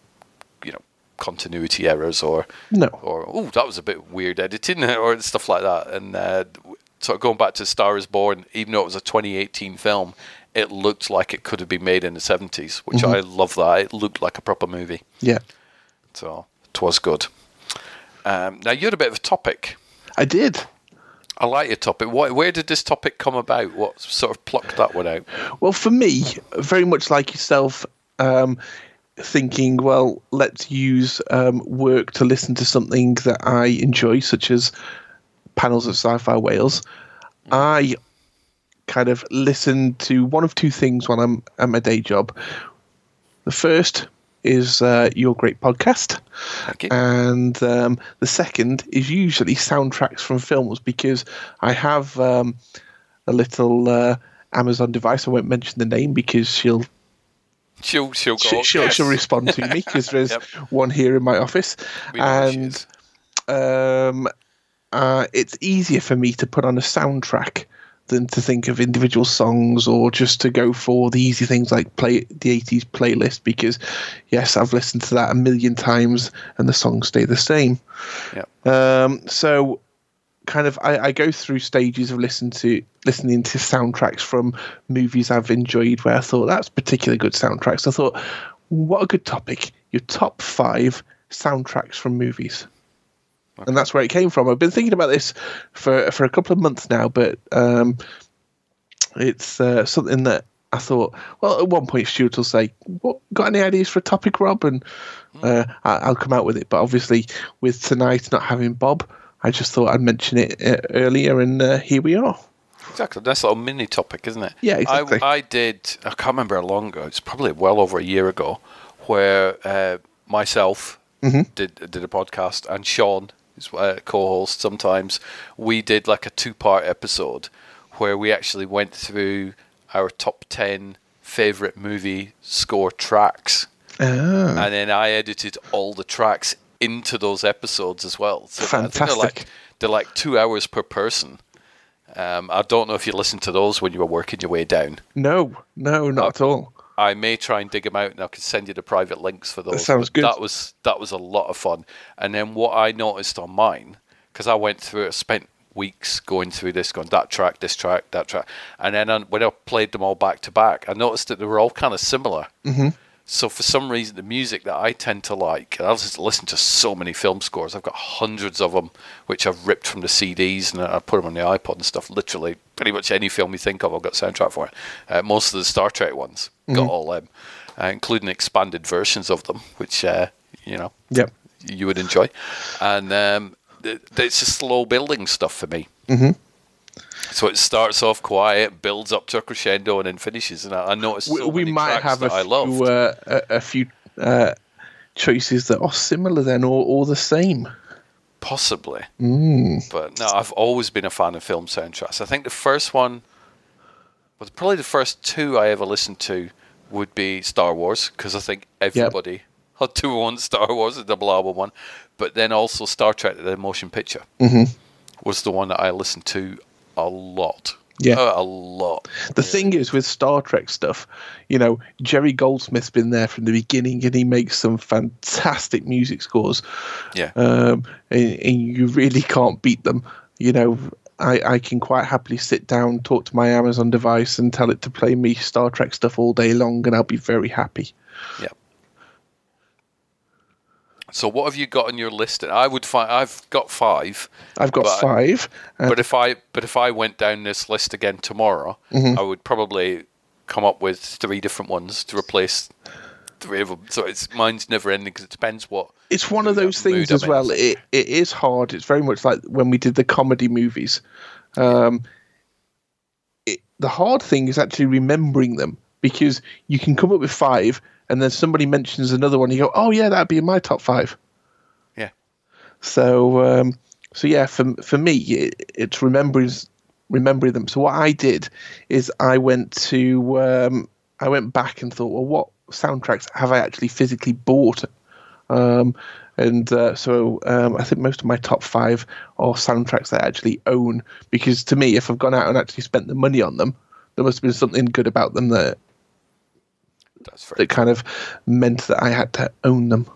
you know, continuity errors or No. or oh that was a bit weird editing or stuff like that. And uh, sort of going back to Star Is Born, even though it was a 2018 film, it looked like it could have been made in the 70s, which Mhm. I love. That it looked like a proper movie, Yeah, so it was good. Um, now you had a bit of a topic. I did. I like your topic. Why, where did this topic come about? What sort of plucked that one out? Well, for me, very much like yourself, um, thinking, well, let's use um, work to listen to something that I enjoy, such as panels of Sci Fi Wales. I kind of listen to one of two things when I'm at my day job. The first is uh, your great podcast, and um, the second is usually soundtracks from films because I have um, a little uh, Amazon device. I won't mention the name because she'll She'll she'll go. she, she'll, "Yes." she'll respond to me because there's Yep. one here in my office, We know who she and um, uh, it's easier for me to put on a soundtrack than to think of individual songs or just to go for the easy things like play the 80s playlist because yes i've listened to that a million times and the songs stay the same Yep. um, so kind of I, I go through stages of listen to listening to soundtracks from movies I've enjoyed where I thought that's particularly good soundtracks. I thought, what a good topic. Your top five soundtracks from movies. and that's where it came from. I've been thinking about this for for a couple of months now, but um, it's uh, something that I thought. Well, at one point, Stuart will say, "What got any ideas for a topic, Rob?" And uh, I'll come out with it. But obviously, with tonight not having Bob, I just thought I'd mention it uh, earlier, and uh, here we are. Exactly. That's a little mini topic, isn't it? Yeah, exactly. I, I did, I can't remember how long ago, it's probably well over a year ago, where uh, myself Mhm. did did a podcast and Sean, who's a co host sometimes, we did like a two part episode where we actually went through our top 10 favourite movie score tracks. Ah. And then I edited all the tracks into those episodes as well. So I think they're like Fantastic. they're like two hours per person. Um, I don't know if you listened to those when you were working your way down. No, no, not at all. I may try and dig them out, and I can send you the private links for those. That sounds good. That was that was a lot of fun. And then what I noticed on mine, because I went through it, spent weeks going through this, going that track, this track, that track, and then on- when I played them all back to back, I noticed that they were all kind of similar. Mhm. So for some reason, the music that I tend to like, I've just listened to so many film scores. I've got hundreds of them, which I've ripped from the CDs and I put them on the iPod and stuff. Literally, pretty much any film you think of, I've got soundtrack for it. Uh, most of the Star Trek ones got Mhm. all them, uh, including expanded versions of them, which uh, you know Yep. you would enjoy. And um, th- it's just slow building stuff for me. Mhm. So it starts off quiet, builds up to a crescendo, and then finishes. And I, I noticed we, so we many might have a that I loved. few, uh, a, a few uh, choices that are similar then, or, or the same. Possibly. Mm. But no, I've always been a fan of film soundtracks. I think the first one, well, probably the first two I ever listened to would be Star Wars, because I think everybody had two want Star Wars, the double album one. But then also Star Trek, the motion picture, Mhm. was the one that I listened to a lot. Yeah. Uh, a lot. The thing is with Star Trek stuff, you know, Jerry Goldsmith's been there from the beginning, and he makes some fantastic music scores. Yeah. um, and, and you really can't beat them. You know, I, I can quite happily sit down, talk to my Amazon device, and tell it to play me Star Trek stuff all day long, and I'll be very happy. Yeah. So what have you got on your list? I would find I've got five. I've got but- five. uh, But if I but if I went down this list again tomorrow, Mhm. I would probably come up with three different ones to replace three of them. So it's mine's never ending because it depends what. it's one of those things I'm as well. in. It it is hard. It's very much like when we did the comedy movies. Um, it, the hard thing is actually remembering them because you can come up with five, and then somebody mentions another one. You go, "Oh yeah, that'd be in my top five. Yeah. So um, so yeah, for for me, it, it's remembering remembering them. So what I did is I went to um, I went back and thought, well, what soundtracks have I actually physically bought? Um, and uh, so um, I think most of my top five are soundtracks that I actually own because to me, if I've gone out and actually spent the money on them, there must have been something good about them that that kind of meant that I had to own them.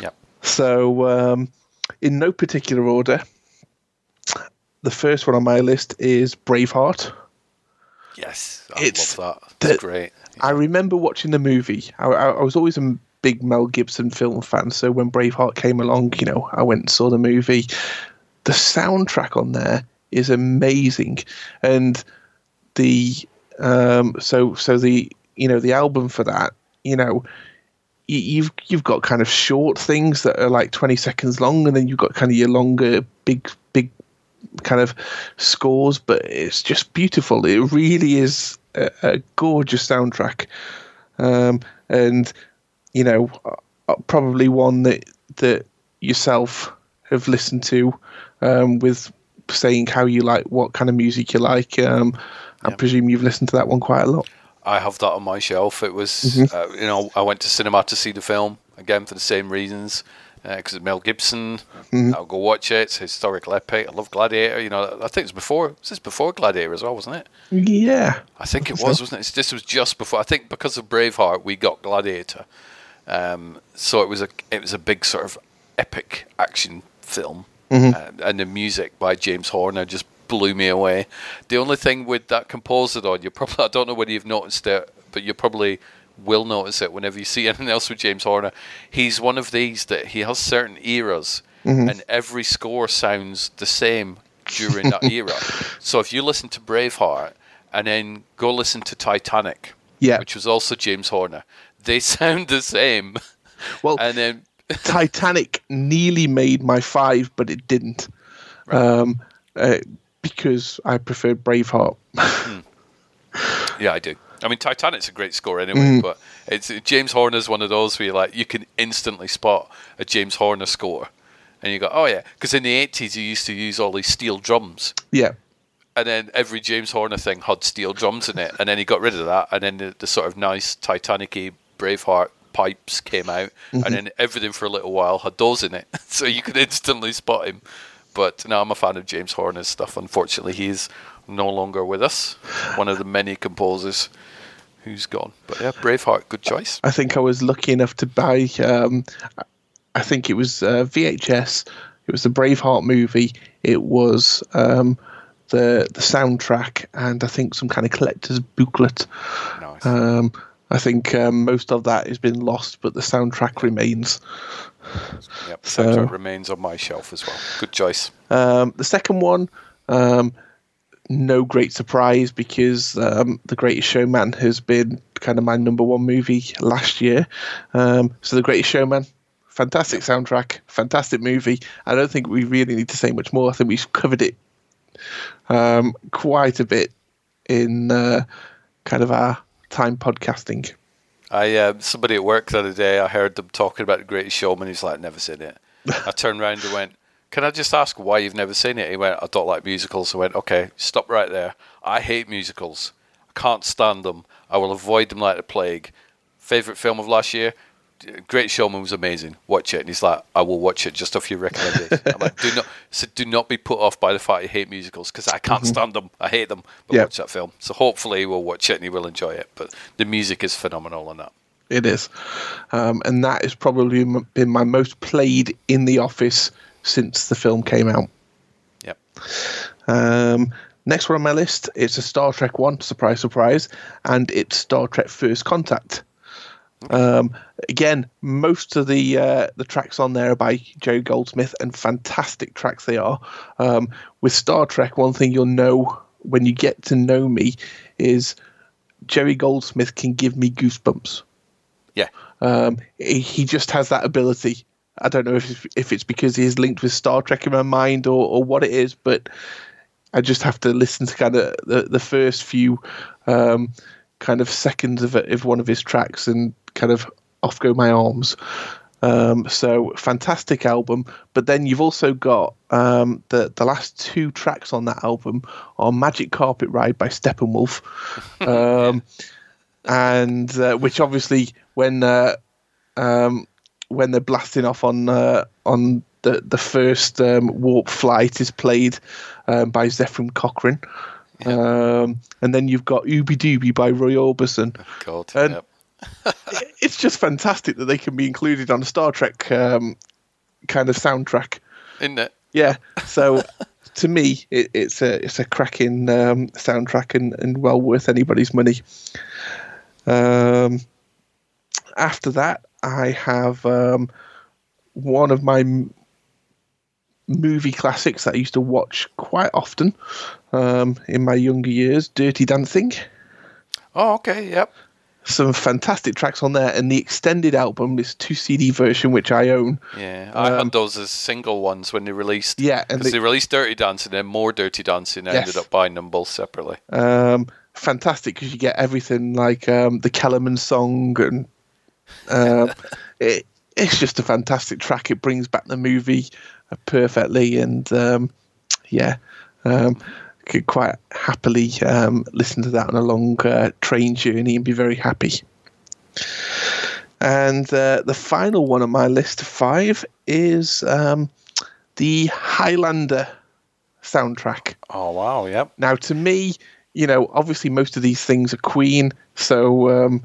Yep. So, um, in no particular order, the first one on my list is Braveheart. Yes, I It's love that. That's the- great. I remember watching the movie. I, I, I was always a big Mel Gibson film fan, so when Braveheart came along, you know, I went and saw the movie. The soundtrack on there is amazing, and the um, so so the you know the album for that, you know, you've you've got kind of short things that are like 20 seconds long and then you've got kind of your longer big big kind of scores but it's just beautiful. It really is a, a gorgeous soundtrack. Um, and you know uh, probably one that that yourself have listened to um, with saying how you like what kind of music you like. Um, I presume you've listened to that one quite a lot I have that on my shelf. It was, Mhm. uh, you know, I went to cinema to see the film again for the same reasons because it's Mel Gibson. Mhm. I'll go watch it. It's a historical epic. I love Gladiator. You know, I think it's before. Was this before Gladiator as well, wasn't it? yeah I think it was, wasn't it? It's, this was just before. I think because of Braveheart, we got Gladiator. Um, so it was a it was a big sort of epic action film, Mhm. uh, and the music by James Horner just blew me away. The only thing with that composer on, you probably I don't know whether you've noticed it, but you probably will notice it whenever you see anything else with James Horner. He's one of these that he has certain eras. Mhm. and every score sounds the same during that era. So if you listen to Braveheart and then go listen to Titanic, Yeah. which was also James Horner, they sound the same. Well, and then Titanic nearly made my five, but it didn't. Um, uh, because I prefer Braveheart. Yeah, I do. I mean, Titanic's a great score anyway, Mm. but it's James Horner's one of those where you like you can instantly spot a James Horner score, and you go, oh yeah, because in the eighties you used to use all these steel drums, Yeah. and then every James Horner thing had steel drums in it, and then he got rid of that, and then the, the sort of nice Titanic-y Braveheart pipes came out, Mhm. and then everything for a little while had those in it, so you could instantly spot him. But no, I'm a fan of James Horner's stuff. Unfortunately, he's no longer with us. One of the many composers who's gone. But yeah, Braveheart, good choice. I think I was lucky enough to buy. Um, I think it was uh, VHS. It was the Braveheart movie. It was um, the the soundtrack, and I think some kind of collector's booklet. Nice. Um, I think um, most of that has been lost, but the soundtrack remains. Yep, So- soundtrack remains on my shelf as well. Good choice. Um, the second one, um, no great surprise because um, The Greatest Showman has been kind of my number one movie last year. Um, so The Greatest Showman, fantastic soundtrack, fantastic movie. I don't think we really need to say much more. I think we've covered it um, quite a bit in uh, kind of our time podcasting. I uh, somebody at work the other day. I heard them talking about the Greatest Showman. He's like, "Never seen it." I turned around and went, "Can I just ask why you've never seen it?" He went, "I don't like musicals." I went, "Okay, stop right there. I hate musicals. I can't stand them. I will avoid them like the plague." Favorite film of last year. Great Showman was amazing. Watch it, and he's like, "I will watch it just off your recommendation." I'm like, "Do not, so do not be put off by the fact you hate musicals because I can't Mhm. stand them. I hate them." But Yeah. watch that film. So hopefully we'll watch it and he will enjoy it. But the music is phenomenal on that. It is, um, and that has probably been my most played in the office since the film came out. Yep. Um, next one on my list, it's a Star Trek one, surprise, surprise, and it's Star Trek First Contact. Um, again, most of the uh, the tracks on there are by Joe Goldsmith, and fantastic tracks they are. Um, with Star Trek, one thing you'll know when you get to know me is Jerry Goldsmith can give me goosebumps. Yeah. Um, he, he just has that ability. I don't know if if it's because he is linked with Star Trek in my mind or, or what it is, but I just have to listen to kind of the, the first few um, kind of seconds of, of one of his tracks and kind of off go my arms. Um, so fantastic album, but then you've also got um, the the last two tracks on that album are "Magic Carpet Ride" by Steppenwolf, um, and uh, which obviously when uh, um, when they're blasting off on uh, on the the first um, warp flight is played um, by Zefram Cochrane, um, and then you've got "Ooby Dooby" by Roy Orbison. God, And yep. it's just fantastic that they can be included on a Star Trek um, kind of soundtrack. Isn't it? Yeah. So to me, it, it's a it's a cracking um, soundtrack and, and well worth anybody's money. Um, after that, I have um, one of my movie classics that I used to watch quite often um, in my younger years, Dirty Dancing. Oh, okay. Yep. Some fantastic tracks on there, and the extended album, this two CD version, which I own. Yeah, I Um, had those as single ones when they released. Yeah, and because they- they, released Dirty Dancing, then more Dirty Dancing. I Yes. ended up buying them both separately. Um, fantastic because you get everything like um, the Kellerman song, and um, it, it's just a fantastic track. It brings back the movie uh, perfectly, and um, yeah, um, could quite happily um, listen to that on a long uh, train journey and be very happy. And uh, the final one on my list of five is um, the Highlander soundtrack. Oh wow! Yep. Now, to me, you know, obviously most of these things are Queen, so um,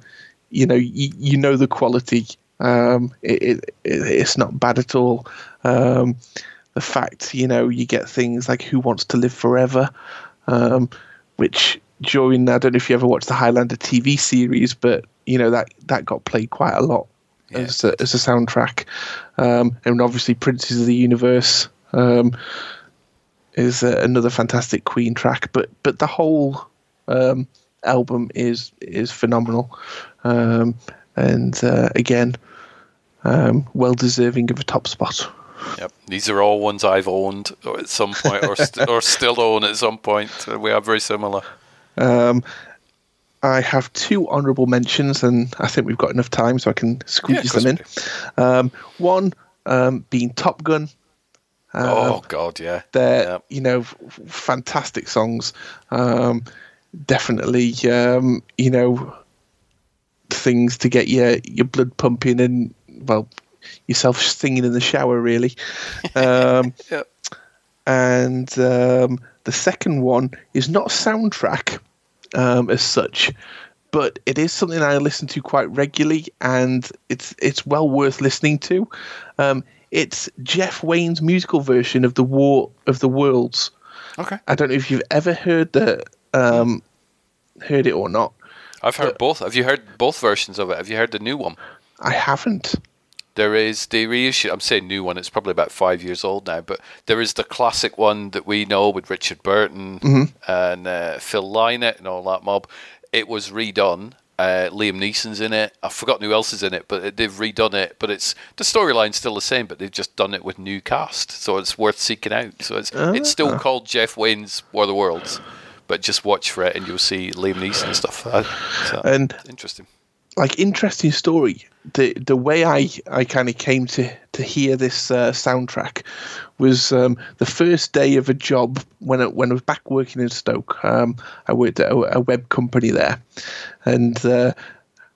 you know, you, you know the quality. Um, it, it, it, it's not bad at all. Um, the fact, you know, you get things like "Who Wants to Live Forever," um, which during I don't know if you ever watched the Highlander TV series, but you know that that got played quite a lot as a, as a soundtrack, um, and obviously Princes of the Universe um, is uh, another fantastic Queen track. But but the whole um, album is is phenomenal, um, and uh, again, um, well deserving of a top spot. Yep, these are all ones I've owned at some point, or st- or still own at some point. We are very similar. Um, I have two honourable mentions, and I think we've got enough time, so I can squeeze Yeah, them in. Um, one um, being Top Gun. Um, oh God, yeah. They're you know f- fantastic songs. Um, definitely, um, you know, things to get your your blood pumping and well, yourself singing in the shower, really. Um, Yep. And um, the second one is not a soundtrack um, as such, but it is something I listen to quite regularly, and it's it's well worth listening to. Um, it's Jeff Wayne's musical version of the War of the Worlds. Okay. I don't know if you've ever heard the um, heard it or not. I've heard both. Have you heard both versions of it? Have you heard the new one? I haven't. There is the reissue. I'm saying new one. It's probably about five years old now, but there is the classic one that we know with Richard Burton Mhm. and uh, Phil Lynott and all that mob. It was redone. Uh, Liam Neeson's in it. I've forgotten who else is in it, but they've redone it. But it's the storyline's still the same, but they've just done it with new cast, so it's worth seeking out. So it's it's still called Jeff Wayne's War of the Worlds, but just watch for it and you'll see Liam Neeson and stuff. Uh, so, And- interesting. Like interesting story. The the way I, I kind of came to to hear this uh, soundtrack was um, the first day of a job when I, when I was back working in Stoke. Um, I worked at a, a web company there, and uh,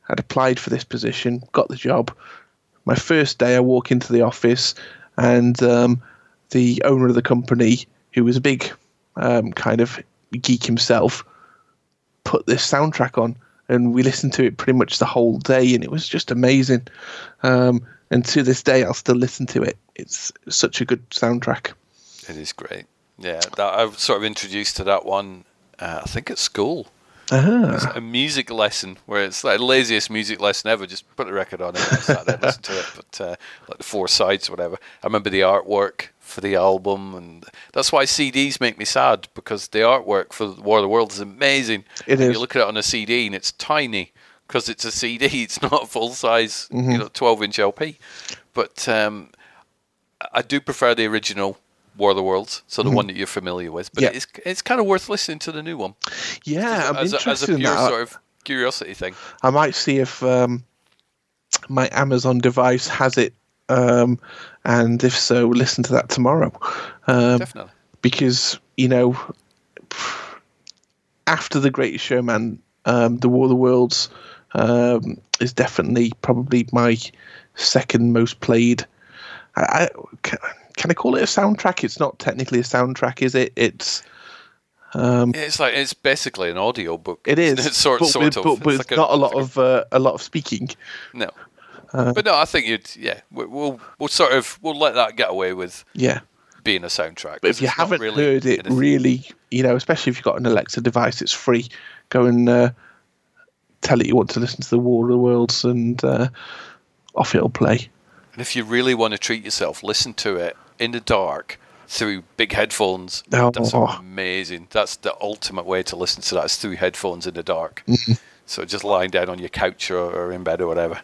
I'd applied for this position, got the job. My first day, I walk into the office, and um, the owner of the company, who was a big um, kind of geek himself, put this soundtrack on and we listened to it pretty much the whole day and it was just amazing um, and to this day i'll still listen to it it's such a good soundtrack It is great. Yeah, that I was sort of introduced to that one. Uh, I think at school. It's Ah. a music lesson where it's like the laziest music lesson ever. Just put the record on it and sat there and listen to it. But uh, like the four sides, or whatever. I remember the artwork for the album, and that's why CDs make me sad because the artwork for War of the World is amazing. It is. You look at it on a CD and it's tiny because it's a CD. It's not a full size, Mhm. you know, twelve inch LP. But um, I do prefer the original War of the Worlds, so the Mhm. one that you're familiar with. But Yeah. it's it's kind of worth listening to the new one. yeah i'm as, a, interested as a in pure that sort of curiosity thing. i might see if um, my amazon device has it um, and if so listen to that tomorrow um, Definitely. because you know after the greatest showman um, the war of the worlds um, is definitely probably my second most played I, I can, i call it a soundtrack it's not technically a soundtrack is it it's um, it's like it's basically an audio book. it is It's sort but, sort with, of. but, but It's it's like not a lot of uh, a lot of speaking no. Uh, but no, I think you'd yeah. we- We'll we'll sort of we'll let that get away with yeah being a soundtrack. But if you haven't really heard it, anything. really, you know, especially if you've got an Alexa device, it's free. Go and uh, tell it you want to listen to the War of the Worlds, and uh, off it'll play. And if you really want to treat yourself, listen to it in the dark through big headphones. Oh. That's amazing. That's the ultimate way to listen to that is through headphones in the dark. Mhm. So just lying down on your couch or, or in bed or whatever.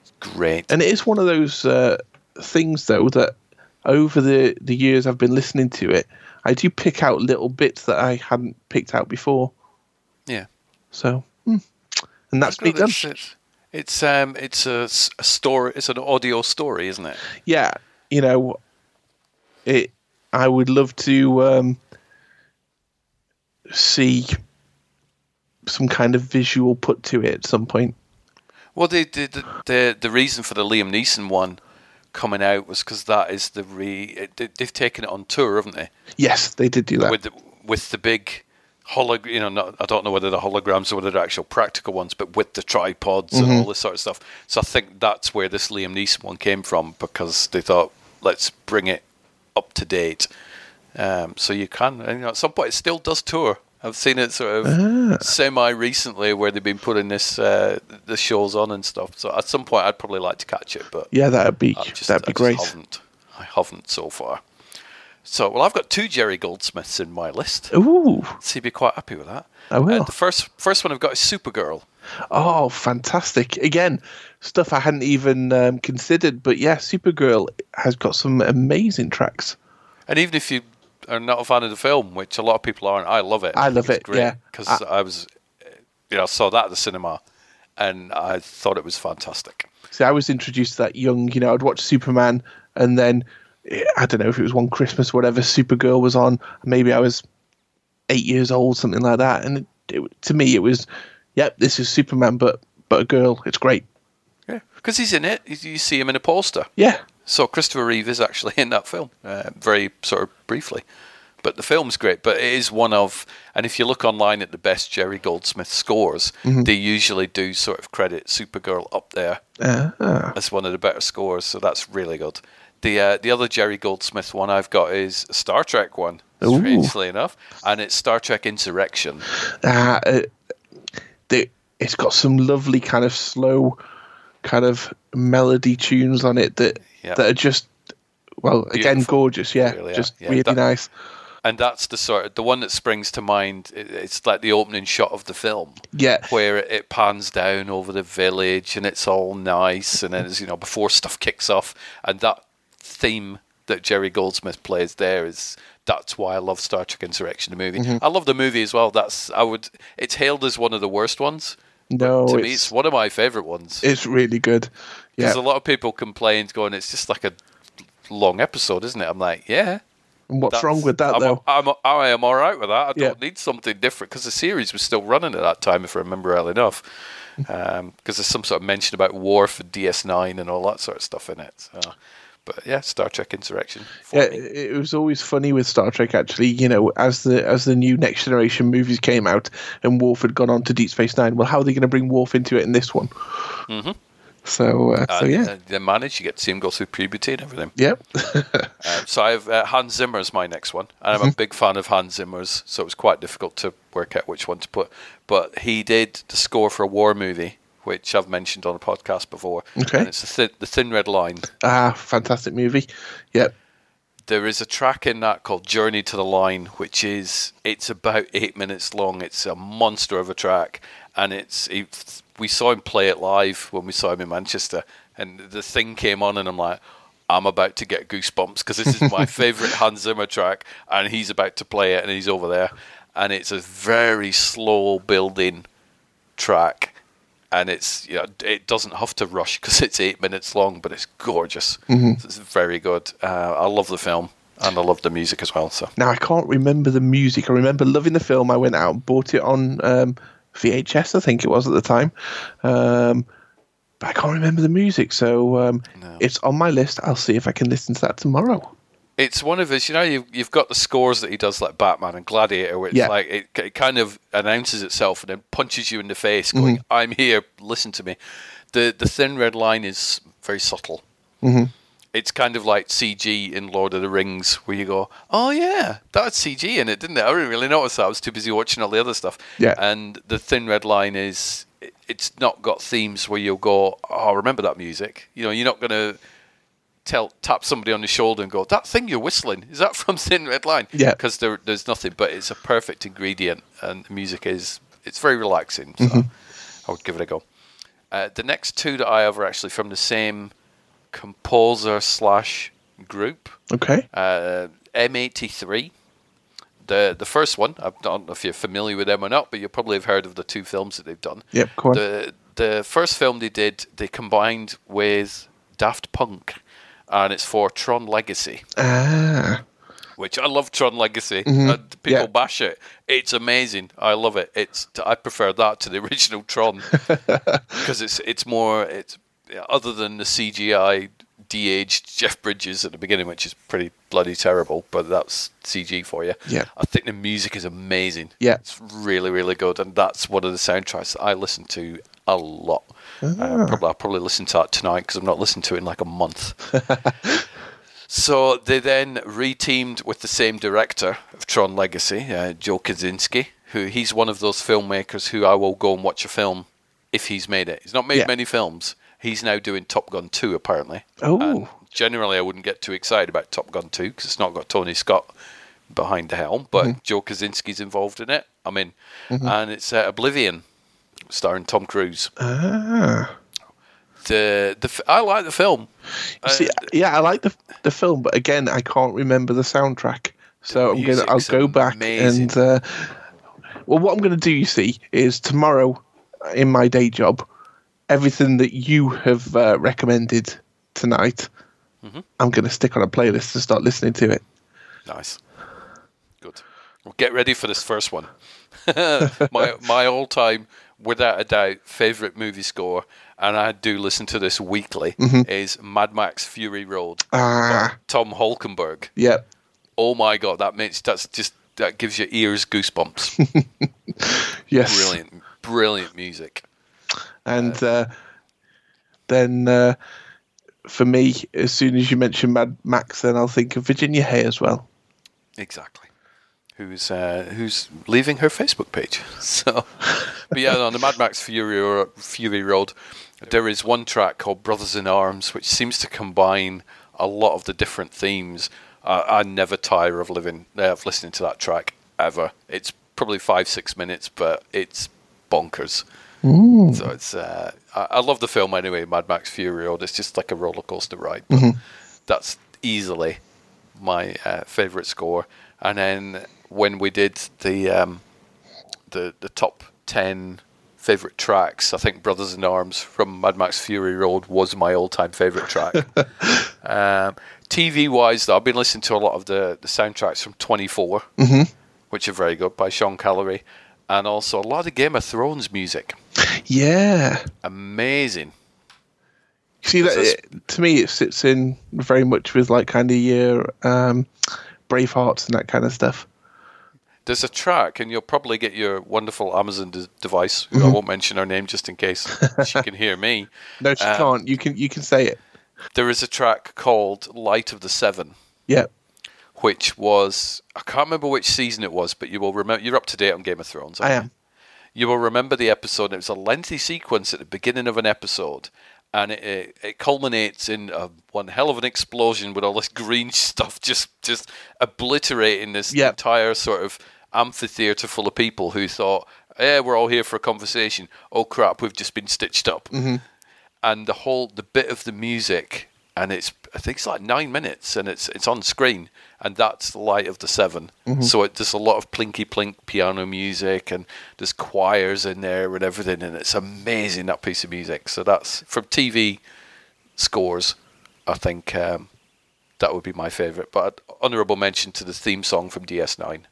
It's great. And it is one of those uh, things, though, that over the, the years I've been listening to it, I do pick out little bits that I hadn't picked out before. Yeah. So, hmm. and that's me done. It's, it's, um it's a, a story. It's an audio story, isn't it? yeah, you know, it. I would love to um, see some kind of visual put to it at some point. Well, the the the, the, reason for the Liam Neeson one coming out was because that is the re. They- they've taken it on tour, haven't they? Yes, they did do that. With the, with the big holog. You know, not, I don't know whether the holograms or whether they're actual practical ones, but with the tripods and Mhm. all this sort of stuff. So I think that's where this Liam Neeson one came from because they thought let's bring it up to date. Um, so you can, and, you know, at some point it still does tour. I've seen it sort of Ah. semi recently where they've been putting this uh, the shows on and stuff. So at some point, I'd probably like to catch it, but Yeah, that'd be just, that'd be I great. haven't. I haven't so far. So, well, I've got two Jerry Goldsmiths in my list. Ooh. So you'd be quite happy with that. I will. Uh, the first first one I've got is Supergirl. Oh, fantastic! Again, stuff I hadn't even um, considered, but yeah, Supergirl has got some amazing tracks. And even if you are not a fan of the film, which a lot of people aren't, I love it. I love it, yeah. because I- I, was, you know, saw that at the cinema, and I thought it was fantastic. See, I was introduced to that young. You know, I'd watch Superman, and then eh, I don't know if it was one Christmas, whatever. Supergirl was on. Maybe I was eight years old, something like that. And it, it, to me, it was, yep, this is Superman, but but a girl. It's great. Because he's in it. You see him in a poster. Yeah. So Christopher Reeve is actually in that film, uh, very sort of briefly. But the film's great. But it is one of, and if you look online at the best Jerry Goldsmith scores, Mhm. they usually do sort of credit Supergirl up there Ah. as one of the better scores. So that's really good. The uh, the other Jerry Goldsmith one I've got is a Star Trek one, Ooh. strangely enough, and it's Star Trek Insurrection. Uh, uh, they, it's got some lovely kind of slow, kind of melody tunes on it that Yeah. that are just, well, again, gorgeous. Yeah, Really just Yeah, really that- nice. And that's the sort of the one that springs to mind. It's like the opening shot of the film. Yeah. where it, it pans down over the village and it's all nice, and then it's, you know before stuff kicks off, and that theme that Jerry Goldsmith plays there is that's why I love Star Trek Insurrection the movie. Mhm. I love the movie as well. That's I would it's hailed as one of the worst ones. No, to me, it's- it's one of my favorite ones. It's really good. Yeah. Because a lot of people complained, going, "It's just like a long episode, isn't it?" I'm like, "Yeah." And what's wrong with that I'm, though? I'm, I am all right with that. I Yeah. don't need something different because the series was still running at that time, if I remember well enough. Um, because there's some sort of mention about war for DS9 and all that sort of stuff in it. So, but yeah, Star Trek Insurrection. Yeah, it it was always funny with Star Trek. Actually, you know, as the as the new Next Generation movies came out, and Worf had gone on to Deep Space Nine. Well, how are they going to bring Worf into it in this one? hmm So, uh, so yeah, uh, they managed. You get to see him go through puberty and everything. yep. Um, so I have uh, Hans Zimmer is my next one, and I'm a Mhm. big fan of Hans Zimmer's. So it was quite difficult to work out which one to put. But he did the score for a war movie, which I've mentioned on a podcast before. Okay. and it's the thin, the Thin Red Line. ah, fantastic movie. Yep. There is a track in that called Journey to the Line, which is it's about eight minutes long. It's a monster of a track, and it's it, we saw him play it live when we saw him in Manchester, and the thing came on, and I'm like, I'm about to get goosebumps because this is my favorite Hans Zimmer track, and he's about to play it, and he's over there, and it's a very slow building track, and it's you know it doesn't have to rush because it's eight minutes long, but it's gorgeous. Mhm. It's very good. Uh, I love the film and I love the music as well. So Now I can't remember the music. I remember loving the film. I went out and bought it on um, VHS, I think it was at the time. Um, but I can't remember the music, so um, it's on my list. I'll see if I can listen to that tomorrow. It's one of his. You know, you've you've got the scores that he does like Batman and Gladiator, where it's Yeah. like it, it kind of announces itself and then punches you in the face, going, Mhm. "I'm here, listen to me." The the thin red line is very subtle. Mhm. It's kind of like CG in Lord of the Rings, where you go, "Oh yeah, that's CG in it, didn't it?" I didn't really notice that. I was too busy watching all the other stuff. Yeah. And the thin red line is, it's not got themes where you'll go, "Oh, remember that music." You know, you're not gonna tell tap somebody on the shoulder and go, "That thing you're whistling is that from Thin Red Line?" Yeah. because there, there's nothing, but it's a perfect ingredient, and the music is it's very relaxing. So Mhm. I would give it a go. Uh, the next two that I have are actually from the same composer slash group. Okay. Uh, M83. The the first one, I don't know if you're familiar with them or not, but you probably have heard of the two films that they've done. Yep. The the first film they did, they combined with Daft Punk, and it's for Tron Legacy, Ah, which I love Tron Legacy. Mhm. And people Yeah. bash it. It's amazing. I love it. It's I prefer that to the original Tron because it's it's more it's other than the CGI de-aged Jeff Bridges at the beginning, which is pretty bloody terrible, but that's CG for you. Yeah. I think the music is amazing. Yeah. It's really, really good, and that's one of the soundtracks that I listen to a lot. Uh, probably, I'll probably listen to that tonight because I've not listened to it in like a month. so they then reteamed with the same director of Tron Legacy, uh, Joe Kosinski, who he's one of those filmmakers who I will go and watch a film if he's made it. He's not made Yeah. many films. He's now doing Top Gun 2, apparently. Oh. Generally, I wouldn't get too excited about Top Gun 2 because it's not got Tony Scott behind the helm, but Mhm. Joe Kosinski's involved in it. I mean. Mhm. And it's uh, Oblivion, starring Tom Cruise. Ah. The the I like the film. You see, yeah, I like the the film, but again, I can't remember the soundtrack. So I'm gonna I'll go back amazing. and uh, well, what I'm gonna do, you see, is tomorrow in my day job, everything that you have uh, recommended tonight, Mhm. I'm gonna stick on a playlist and start listening to it. Nice. Good. Well, get ready for this first one. my my all time, without a doubt, favorite movie score, and I do listen to this weekly, Mhm. is Mad Max Fury Road. Ah, Tom Holkenborg. Yep. Oh my god, that makes that's just that gives your ears goosebumps. yes, brilliant, brilliant music. And uh, then uh, for me, as soon as you mention Mad Max, then I'll think of Virginia Hay as well. Exactly. Who's uh, who's leaving her Facebook page? So, but yeah, on the Mad Max Fury Ro- Fury Road, there is one track called "Brothers in Arms," which seems to combine a lot of the different themes. Uh, I never tire of living uh, of listening to that track ever. It's probably five six minutes, but it's bonkers. Mm. So it's uh, I, I love the film anyway. Mad Max Fury Road. It's just like a roller coaster ride. But Mhm. That's easily my uh, favorite score. And then when we did the um, the the top ten favorite tracks, I think Brothers in Arms from Mad Max Fury Road was my all time favorite track. um, TV wise, though, I've been listening to a lot of the the soundtracks from Twenty Four, Mhm. which are very good by Sean Callery, and also a lot of Game of Thrones music. Yeah. Amazing. See that it, to me, it sits in very much with like kind of your um, Bravehearts and that kind of stuff. There's a track, and you'll probably get your wonderful Amazon de- device. who I won't mention her name just in case she can hear me. No, she Um, can't. You can you can say it. There is a track called "Light of the Seven, Yeah. which was I can't remember which season it was, but you will remember. You're up to date on Game of Thrones. I am. You will remember the episode. It was a lengthy sequence at the beginning of an episode, and it, it, it culminates in a, one hell of an explosion with all this green stuff just just obliterating this Yep. entire sort of amphitheater full of people who thought, "Yeah, we're all here for a conversation." Oh crap, we've just been stitched up Mhm. and the whole the bit of the music and it's I think it's like nine minutes and it's it's on screen and that's the light of the 7 Mhm. So it, there's a lot of plinky plink piano music and there's choirs in there and everything and it's amazing that piece of music. So that's from TV scores. I think um, that would be my favourite. But honourable mention to the theme song from DS9,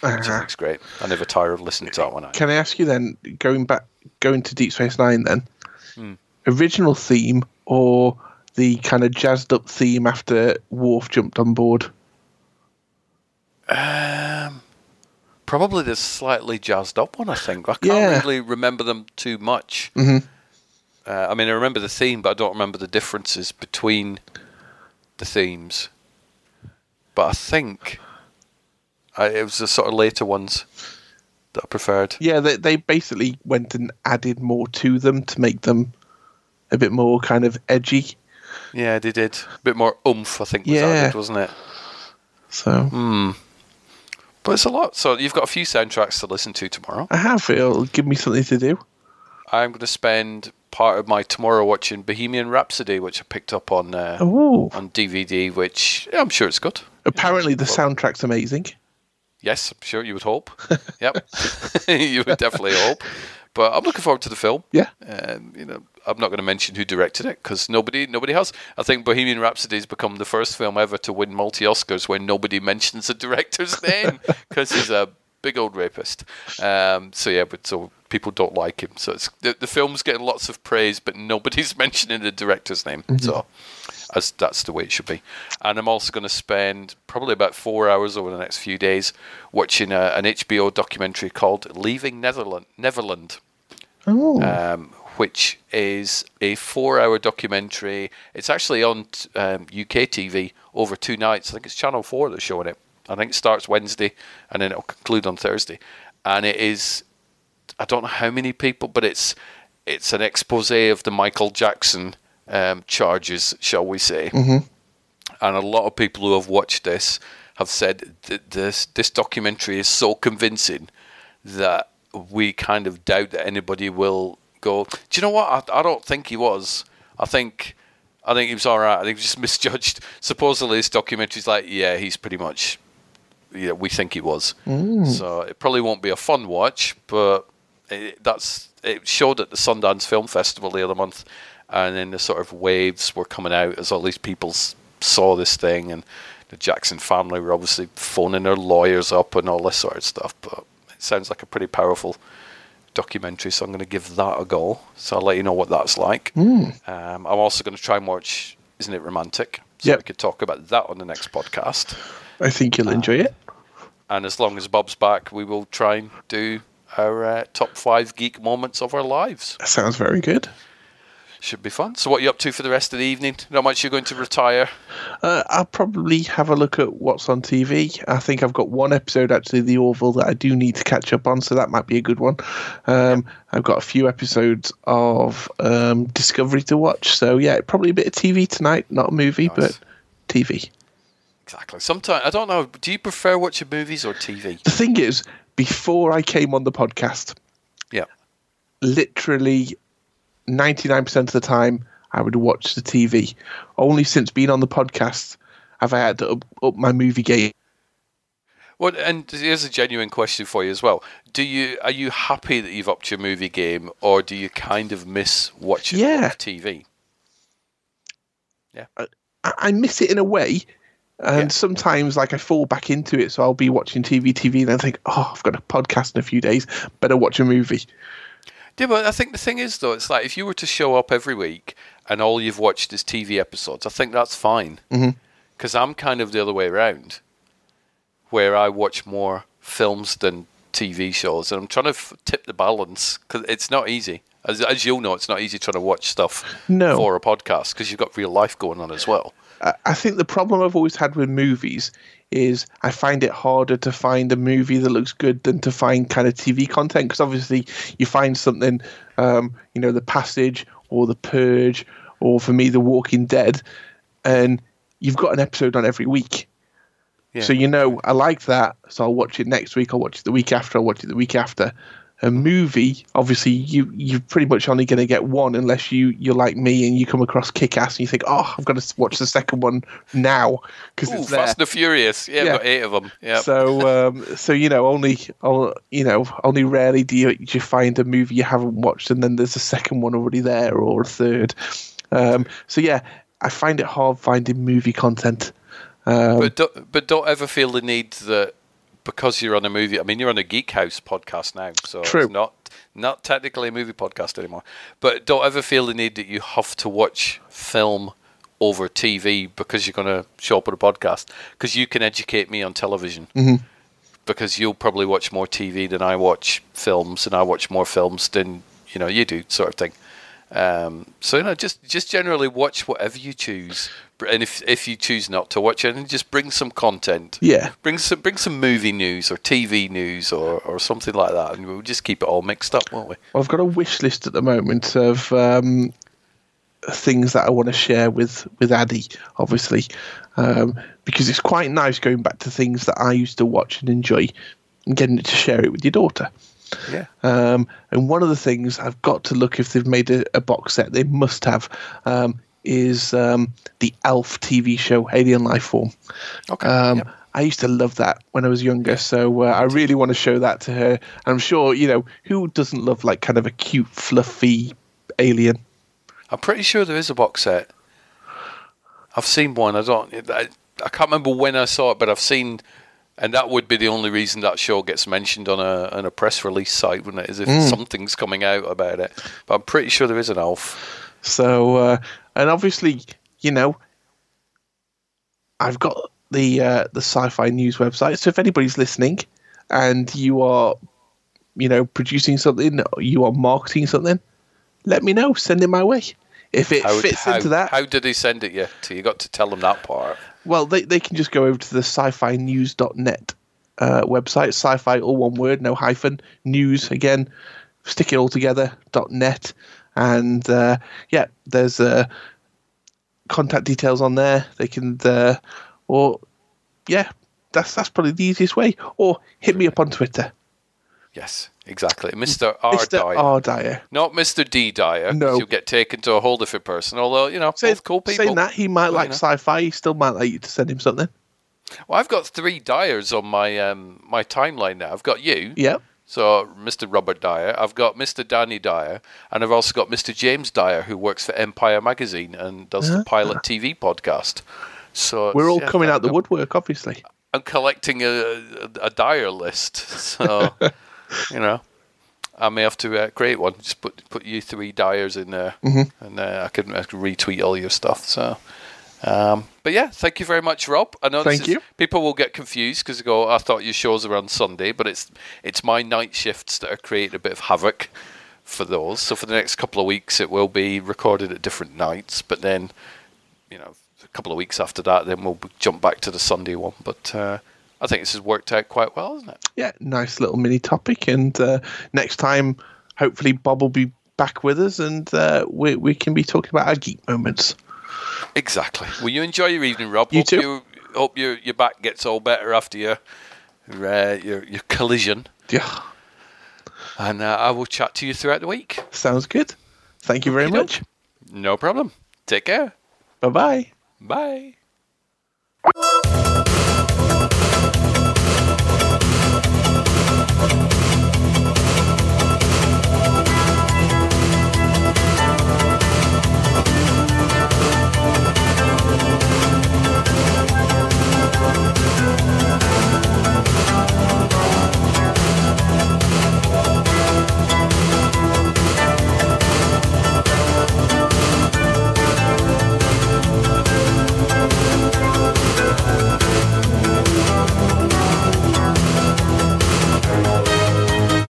which I Uh-huh. think's great. I never tire of listening to that one. Can I ask you then, going back, going to Deep Space Nine, then Hmm. original theme or the kind of jazzed up theme after Worf jumped on board? Um, probably the slightly jazzed up one. I think I can't Yeah. really remember them too much. Mhm. Uh, I mean, I remember the theme, but I don't remember the differences between the themes. But I think I, it was the sort of later ones that I preferred. Yeah, they they basically went and added more to them to make them a bit more kind of edgy. Yeah, they did a bit more oomph. I think was Yeah. added, wasn't it? So Hmm. But it's a lot. So you've got a few soundtracks to listen to tomorrow. I have it'll give me something to do. I'm going to spend part of my tomorrow watching Bohemian Rhapsody, which I picked up on uh, on DVD. Which yeah, I'm sure it's good. Apparently, the soundtrack's amazing. Yes, I'm sure you would hope. yep, you would definitely hope. But I'm looking forward to the film. Yeah. Um, you know, I'm not going to mention who directed it because nobody, nobody has. I think Bohemian Rhapsody has become the first film ever to win multi Oscars when nobody mentions the director's name because he's a big old rapist. Um, so yeah, but so people don't like him. So it's the, the film's getting lots of praise, but nobody's mentioning the director's name. So as that's the way it should be. And I'm also going to spend probably about four hours over the next few days watching a, an HBO documentary called "Leaving Netherland." Neverland Oh. um, which is a four-hour documentary. It's actually on t- um, UK TV over two nights. I think it's Channel Four that's showing it. I think it starts Wednesday and then it'll conclude on Thursday. and it is I don't know how many people, but it's it's an expose of the Michael Jackson um, charges, shall we say? Mhm. And a lot of people who have watched this have said that this this documentary is so convincing that we kind of doubt that anybody will go. Do you know what? I, I don't think he was. I think I think he was all right. I think he was just misjudged. Supposedly, this documentary's like, yeah, he's pretty much. Yeah, we think he was. Mm. So it probably won't be a fun watch, but it, that's it showed at the Sundance Film Festival the other month, and then the sort of waves were coming out as all these people s- saw this thing, and the Jackson family were obviously phoning their lawyers up and all this sort of stuff. But it sounds like a pretty powerful documentary, so I'm going to give that a go. So I'll let you know what that's like. Mm. Um, I'm also going to try and watch Isn't It Romantic? So Yep. we could talk about that on the next podcast. I think you'll enjoy it. And as long as Bob's back, we will try and do our uh, top five geek moments of our lives. That sounds very good. Should be fun. So, what are you up to for the rest of the evening? Not much you're going to retire. Uh, I'll probably have a look at what's on TV. I think I've got one episode actually, The Orville, that I do need to catch up on, so that might be a good one. Um, I've got a few episodes of um, Discovery to watch, so yeah, probably a bit of TV tonight. Not a movie, but TV. Exactly. Sometimes I don't know. Do you prefer watching movies or TV? The thing is, before I came on the podcast, Yeah. literally 99% of the time I would watch the TV. Only since being on the podcast have I had to up, up my movie game. Well, and here's a genuine question for you as well. Do you are you happy that you've upped your movie game, or do you kind of miss watching Yeah. TV? Yeah. I, I miss it in a way. And sometimes, like, I fall back into it. So I'll be watching TV, TV, and I think, oh, I've got a podcast in a few days. Better watch a movie. Yeah, but I think the thing is though, it's like if you were to show up every week and all you've watched is TV episodes, I think that's fine. Mm-hmm. Because I'm kind of the other way around, where I watch more films than TV shows, and I'm trying to f- tip the balance because it's not easy. As, as you'll know, it's not easy trying to watch stuff No. for a podcast because you've got real life going on as well. I think the problem I've always had with movies is I find it harder to find a movie that looks good than to find kind of TV content because obviously you find something, um, you know, The Passage or The Purge or for me The Walking Dead, and you've got an episode on every week. Yeah. So you know I like that, so I'll watch it next week. I'll watch it the week after. I'll watch it the week after. A movie, obviously, you you're pretty much only going to get one unless you you're like me and you come across Kick Ass and you think, oh, I've got to watch the second one now because it's there. Fast and the Furious. Yeah, Yeah. I've got eight of them. Yeah. So, um, so you know, only, you know, only rarely do you, do you find a movie you haven't watched, and then there's a second one already there, or a third. Um, so yeah, I find it hard finding movie content. Um, but don't, but don't ever feel the need that because you're on a movie. I mean, you're on a Geek House podcast now, so True. it's not not technically a movie podcast anymore. But don't ever feel the need that you have to watch film over TV because you're going to show up at a podcast because you can educate me on television. Mhm. Because you'll probably watch more TV than I watch films, and I watch more films than you know you do, sort of thing. Um, so you know, just just generally watch whatever you choose, and if if you choose not to watch it, then just bring some content. Yeah. bring some bring some movie news or TV news or, or something like that, and we'll just keep it all mixed up, won't we? I've got a wish list at the moment of um, things that I want to share with with Addy, obviously, um, because it's quite nice going back to things that I used to watch and enjoy, and getting to share it with your daughter. Yeah. Um, and one of the things I've got to look if they've made a, a box set, they must have, um, is um, the Alf TV show, Alien Life Form. Okay. Um, I used to love that when I was younger, so uh, I really want to show that to her. I'm sure, you know, who doesn't love like kind of a cute, fluffy alien? I'm pretty sure there is a box set. I've seen one. I don't. I, I can't remember when I saw it, but I've seen, and that would be the only reason that show gets mentioned on a on a press release site, wouldn't it? Is if Mm. something's coming out about it. But I'm pretty sure there is an Alf. So, uh, and obviously, you know, I've got the uh, the sci-fi news website. So if anybody's listening, and you are, you know, producing something, you are marketing something, let me know. Send it my way. If it How, fits how, into that, how did they send it you? To you got to tell them that part. well, they they can just go over to the sci-fi news.net uh, website, sci-fi, all one word, no hyphen, news again, stick it all together, dot net, and uh, yeah, there's uh, contact details on there. They can, uh, or yeah, that's that's probably the easiest way. Or hit me up on Twitter. Yes, exactly. Mr. R. Mr. Dyer. R. Dyer. Not Mr. D. Dyer. No. You'll get taken to a whole different person. Although, you know, both cool people. Saying that, he might like know. sci-fi. He still might like you to send him something. Well, I've got three Dyers on my um, my timeline now. I've got you. Yep. So, Mr. Robert Dyer. I've got Mr. Danny Dyer. And I've also got Mr. James Dyer, who works for Empire Magazine and does the Ah. Pilot TV podcast. So We're all yeah, coming out the I'm- woodwork, obviously. I'm collecting a, a, a Dyer list. So, you know, I may have to uh, create one. Just put put you three Dyers in there, Mhm. and uh, I can I can retweet all your stuff. So, um, but yeah, thank you very much, Rob. I know this Thank is- you. People will get confused because they go, "I thought your shows are on Sunday," but it's it's my night shifts that are creating a bit of havoc for those. So for the next couple of weeks, it will be recorded at different nights, but then you know, a couple of weeks after that, then we'll jump back to the Sunday one. But uh, I think this has worked out quite well, hasn't it? Yeah, nice little mini topic. And uh, next time, hopefully, Bob will be back with us, and uh, we we can be talking about our geek moments. Exactly. Will you enjoy your evening, Rob? You hope too. You, hope your your back gets all better after your your uh, your, your collision. Yeah. And uh, I will chat to you throughout the week. Sounds good. Thank you very much. No problem. Take care. Bye bye bye.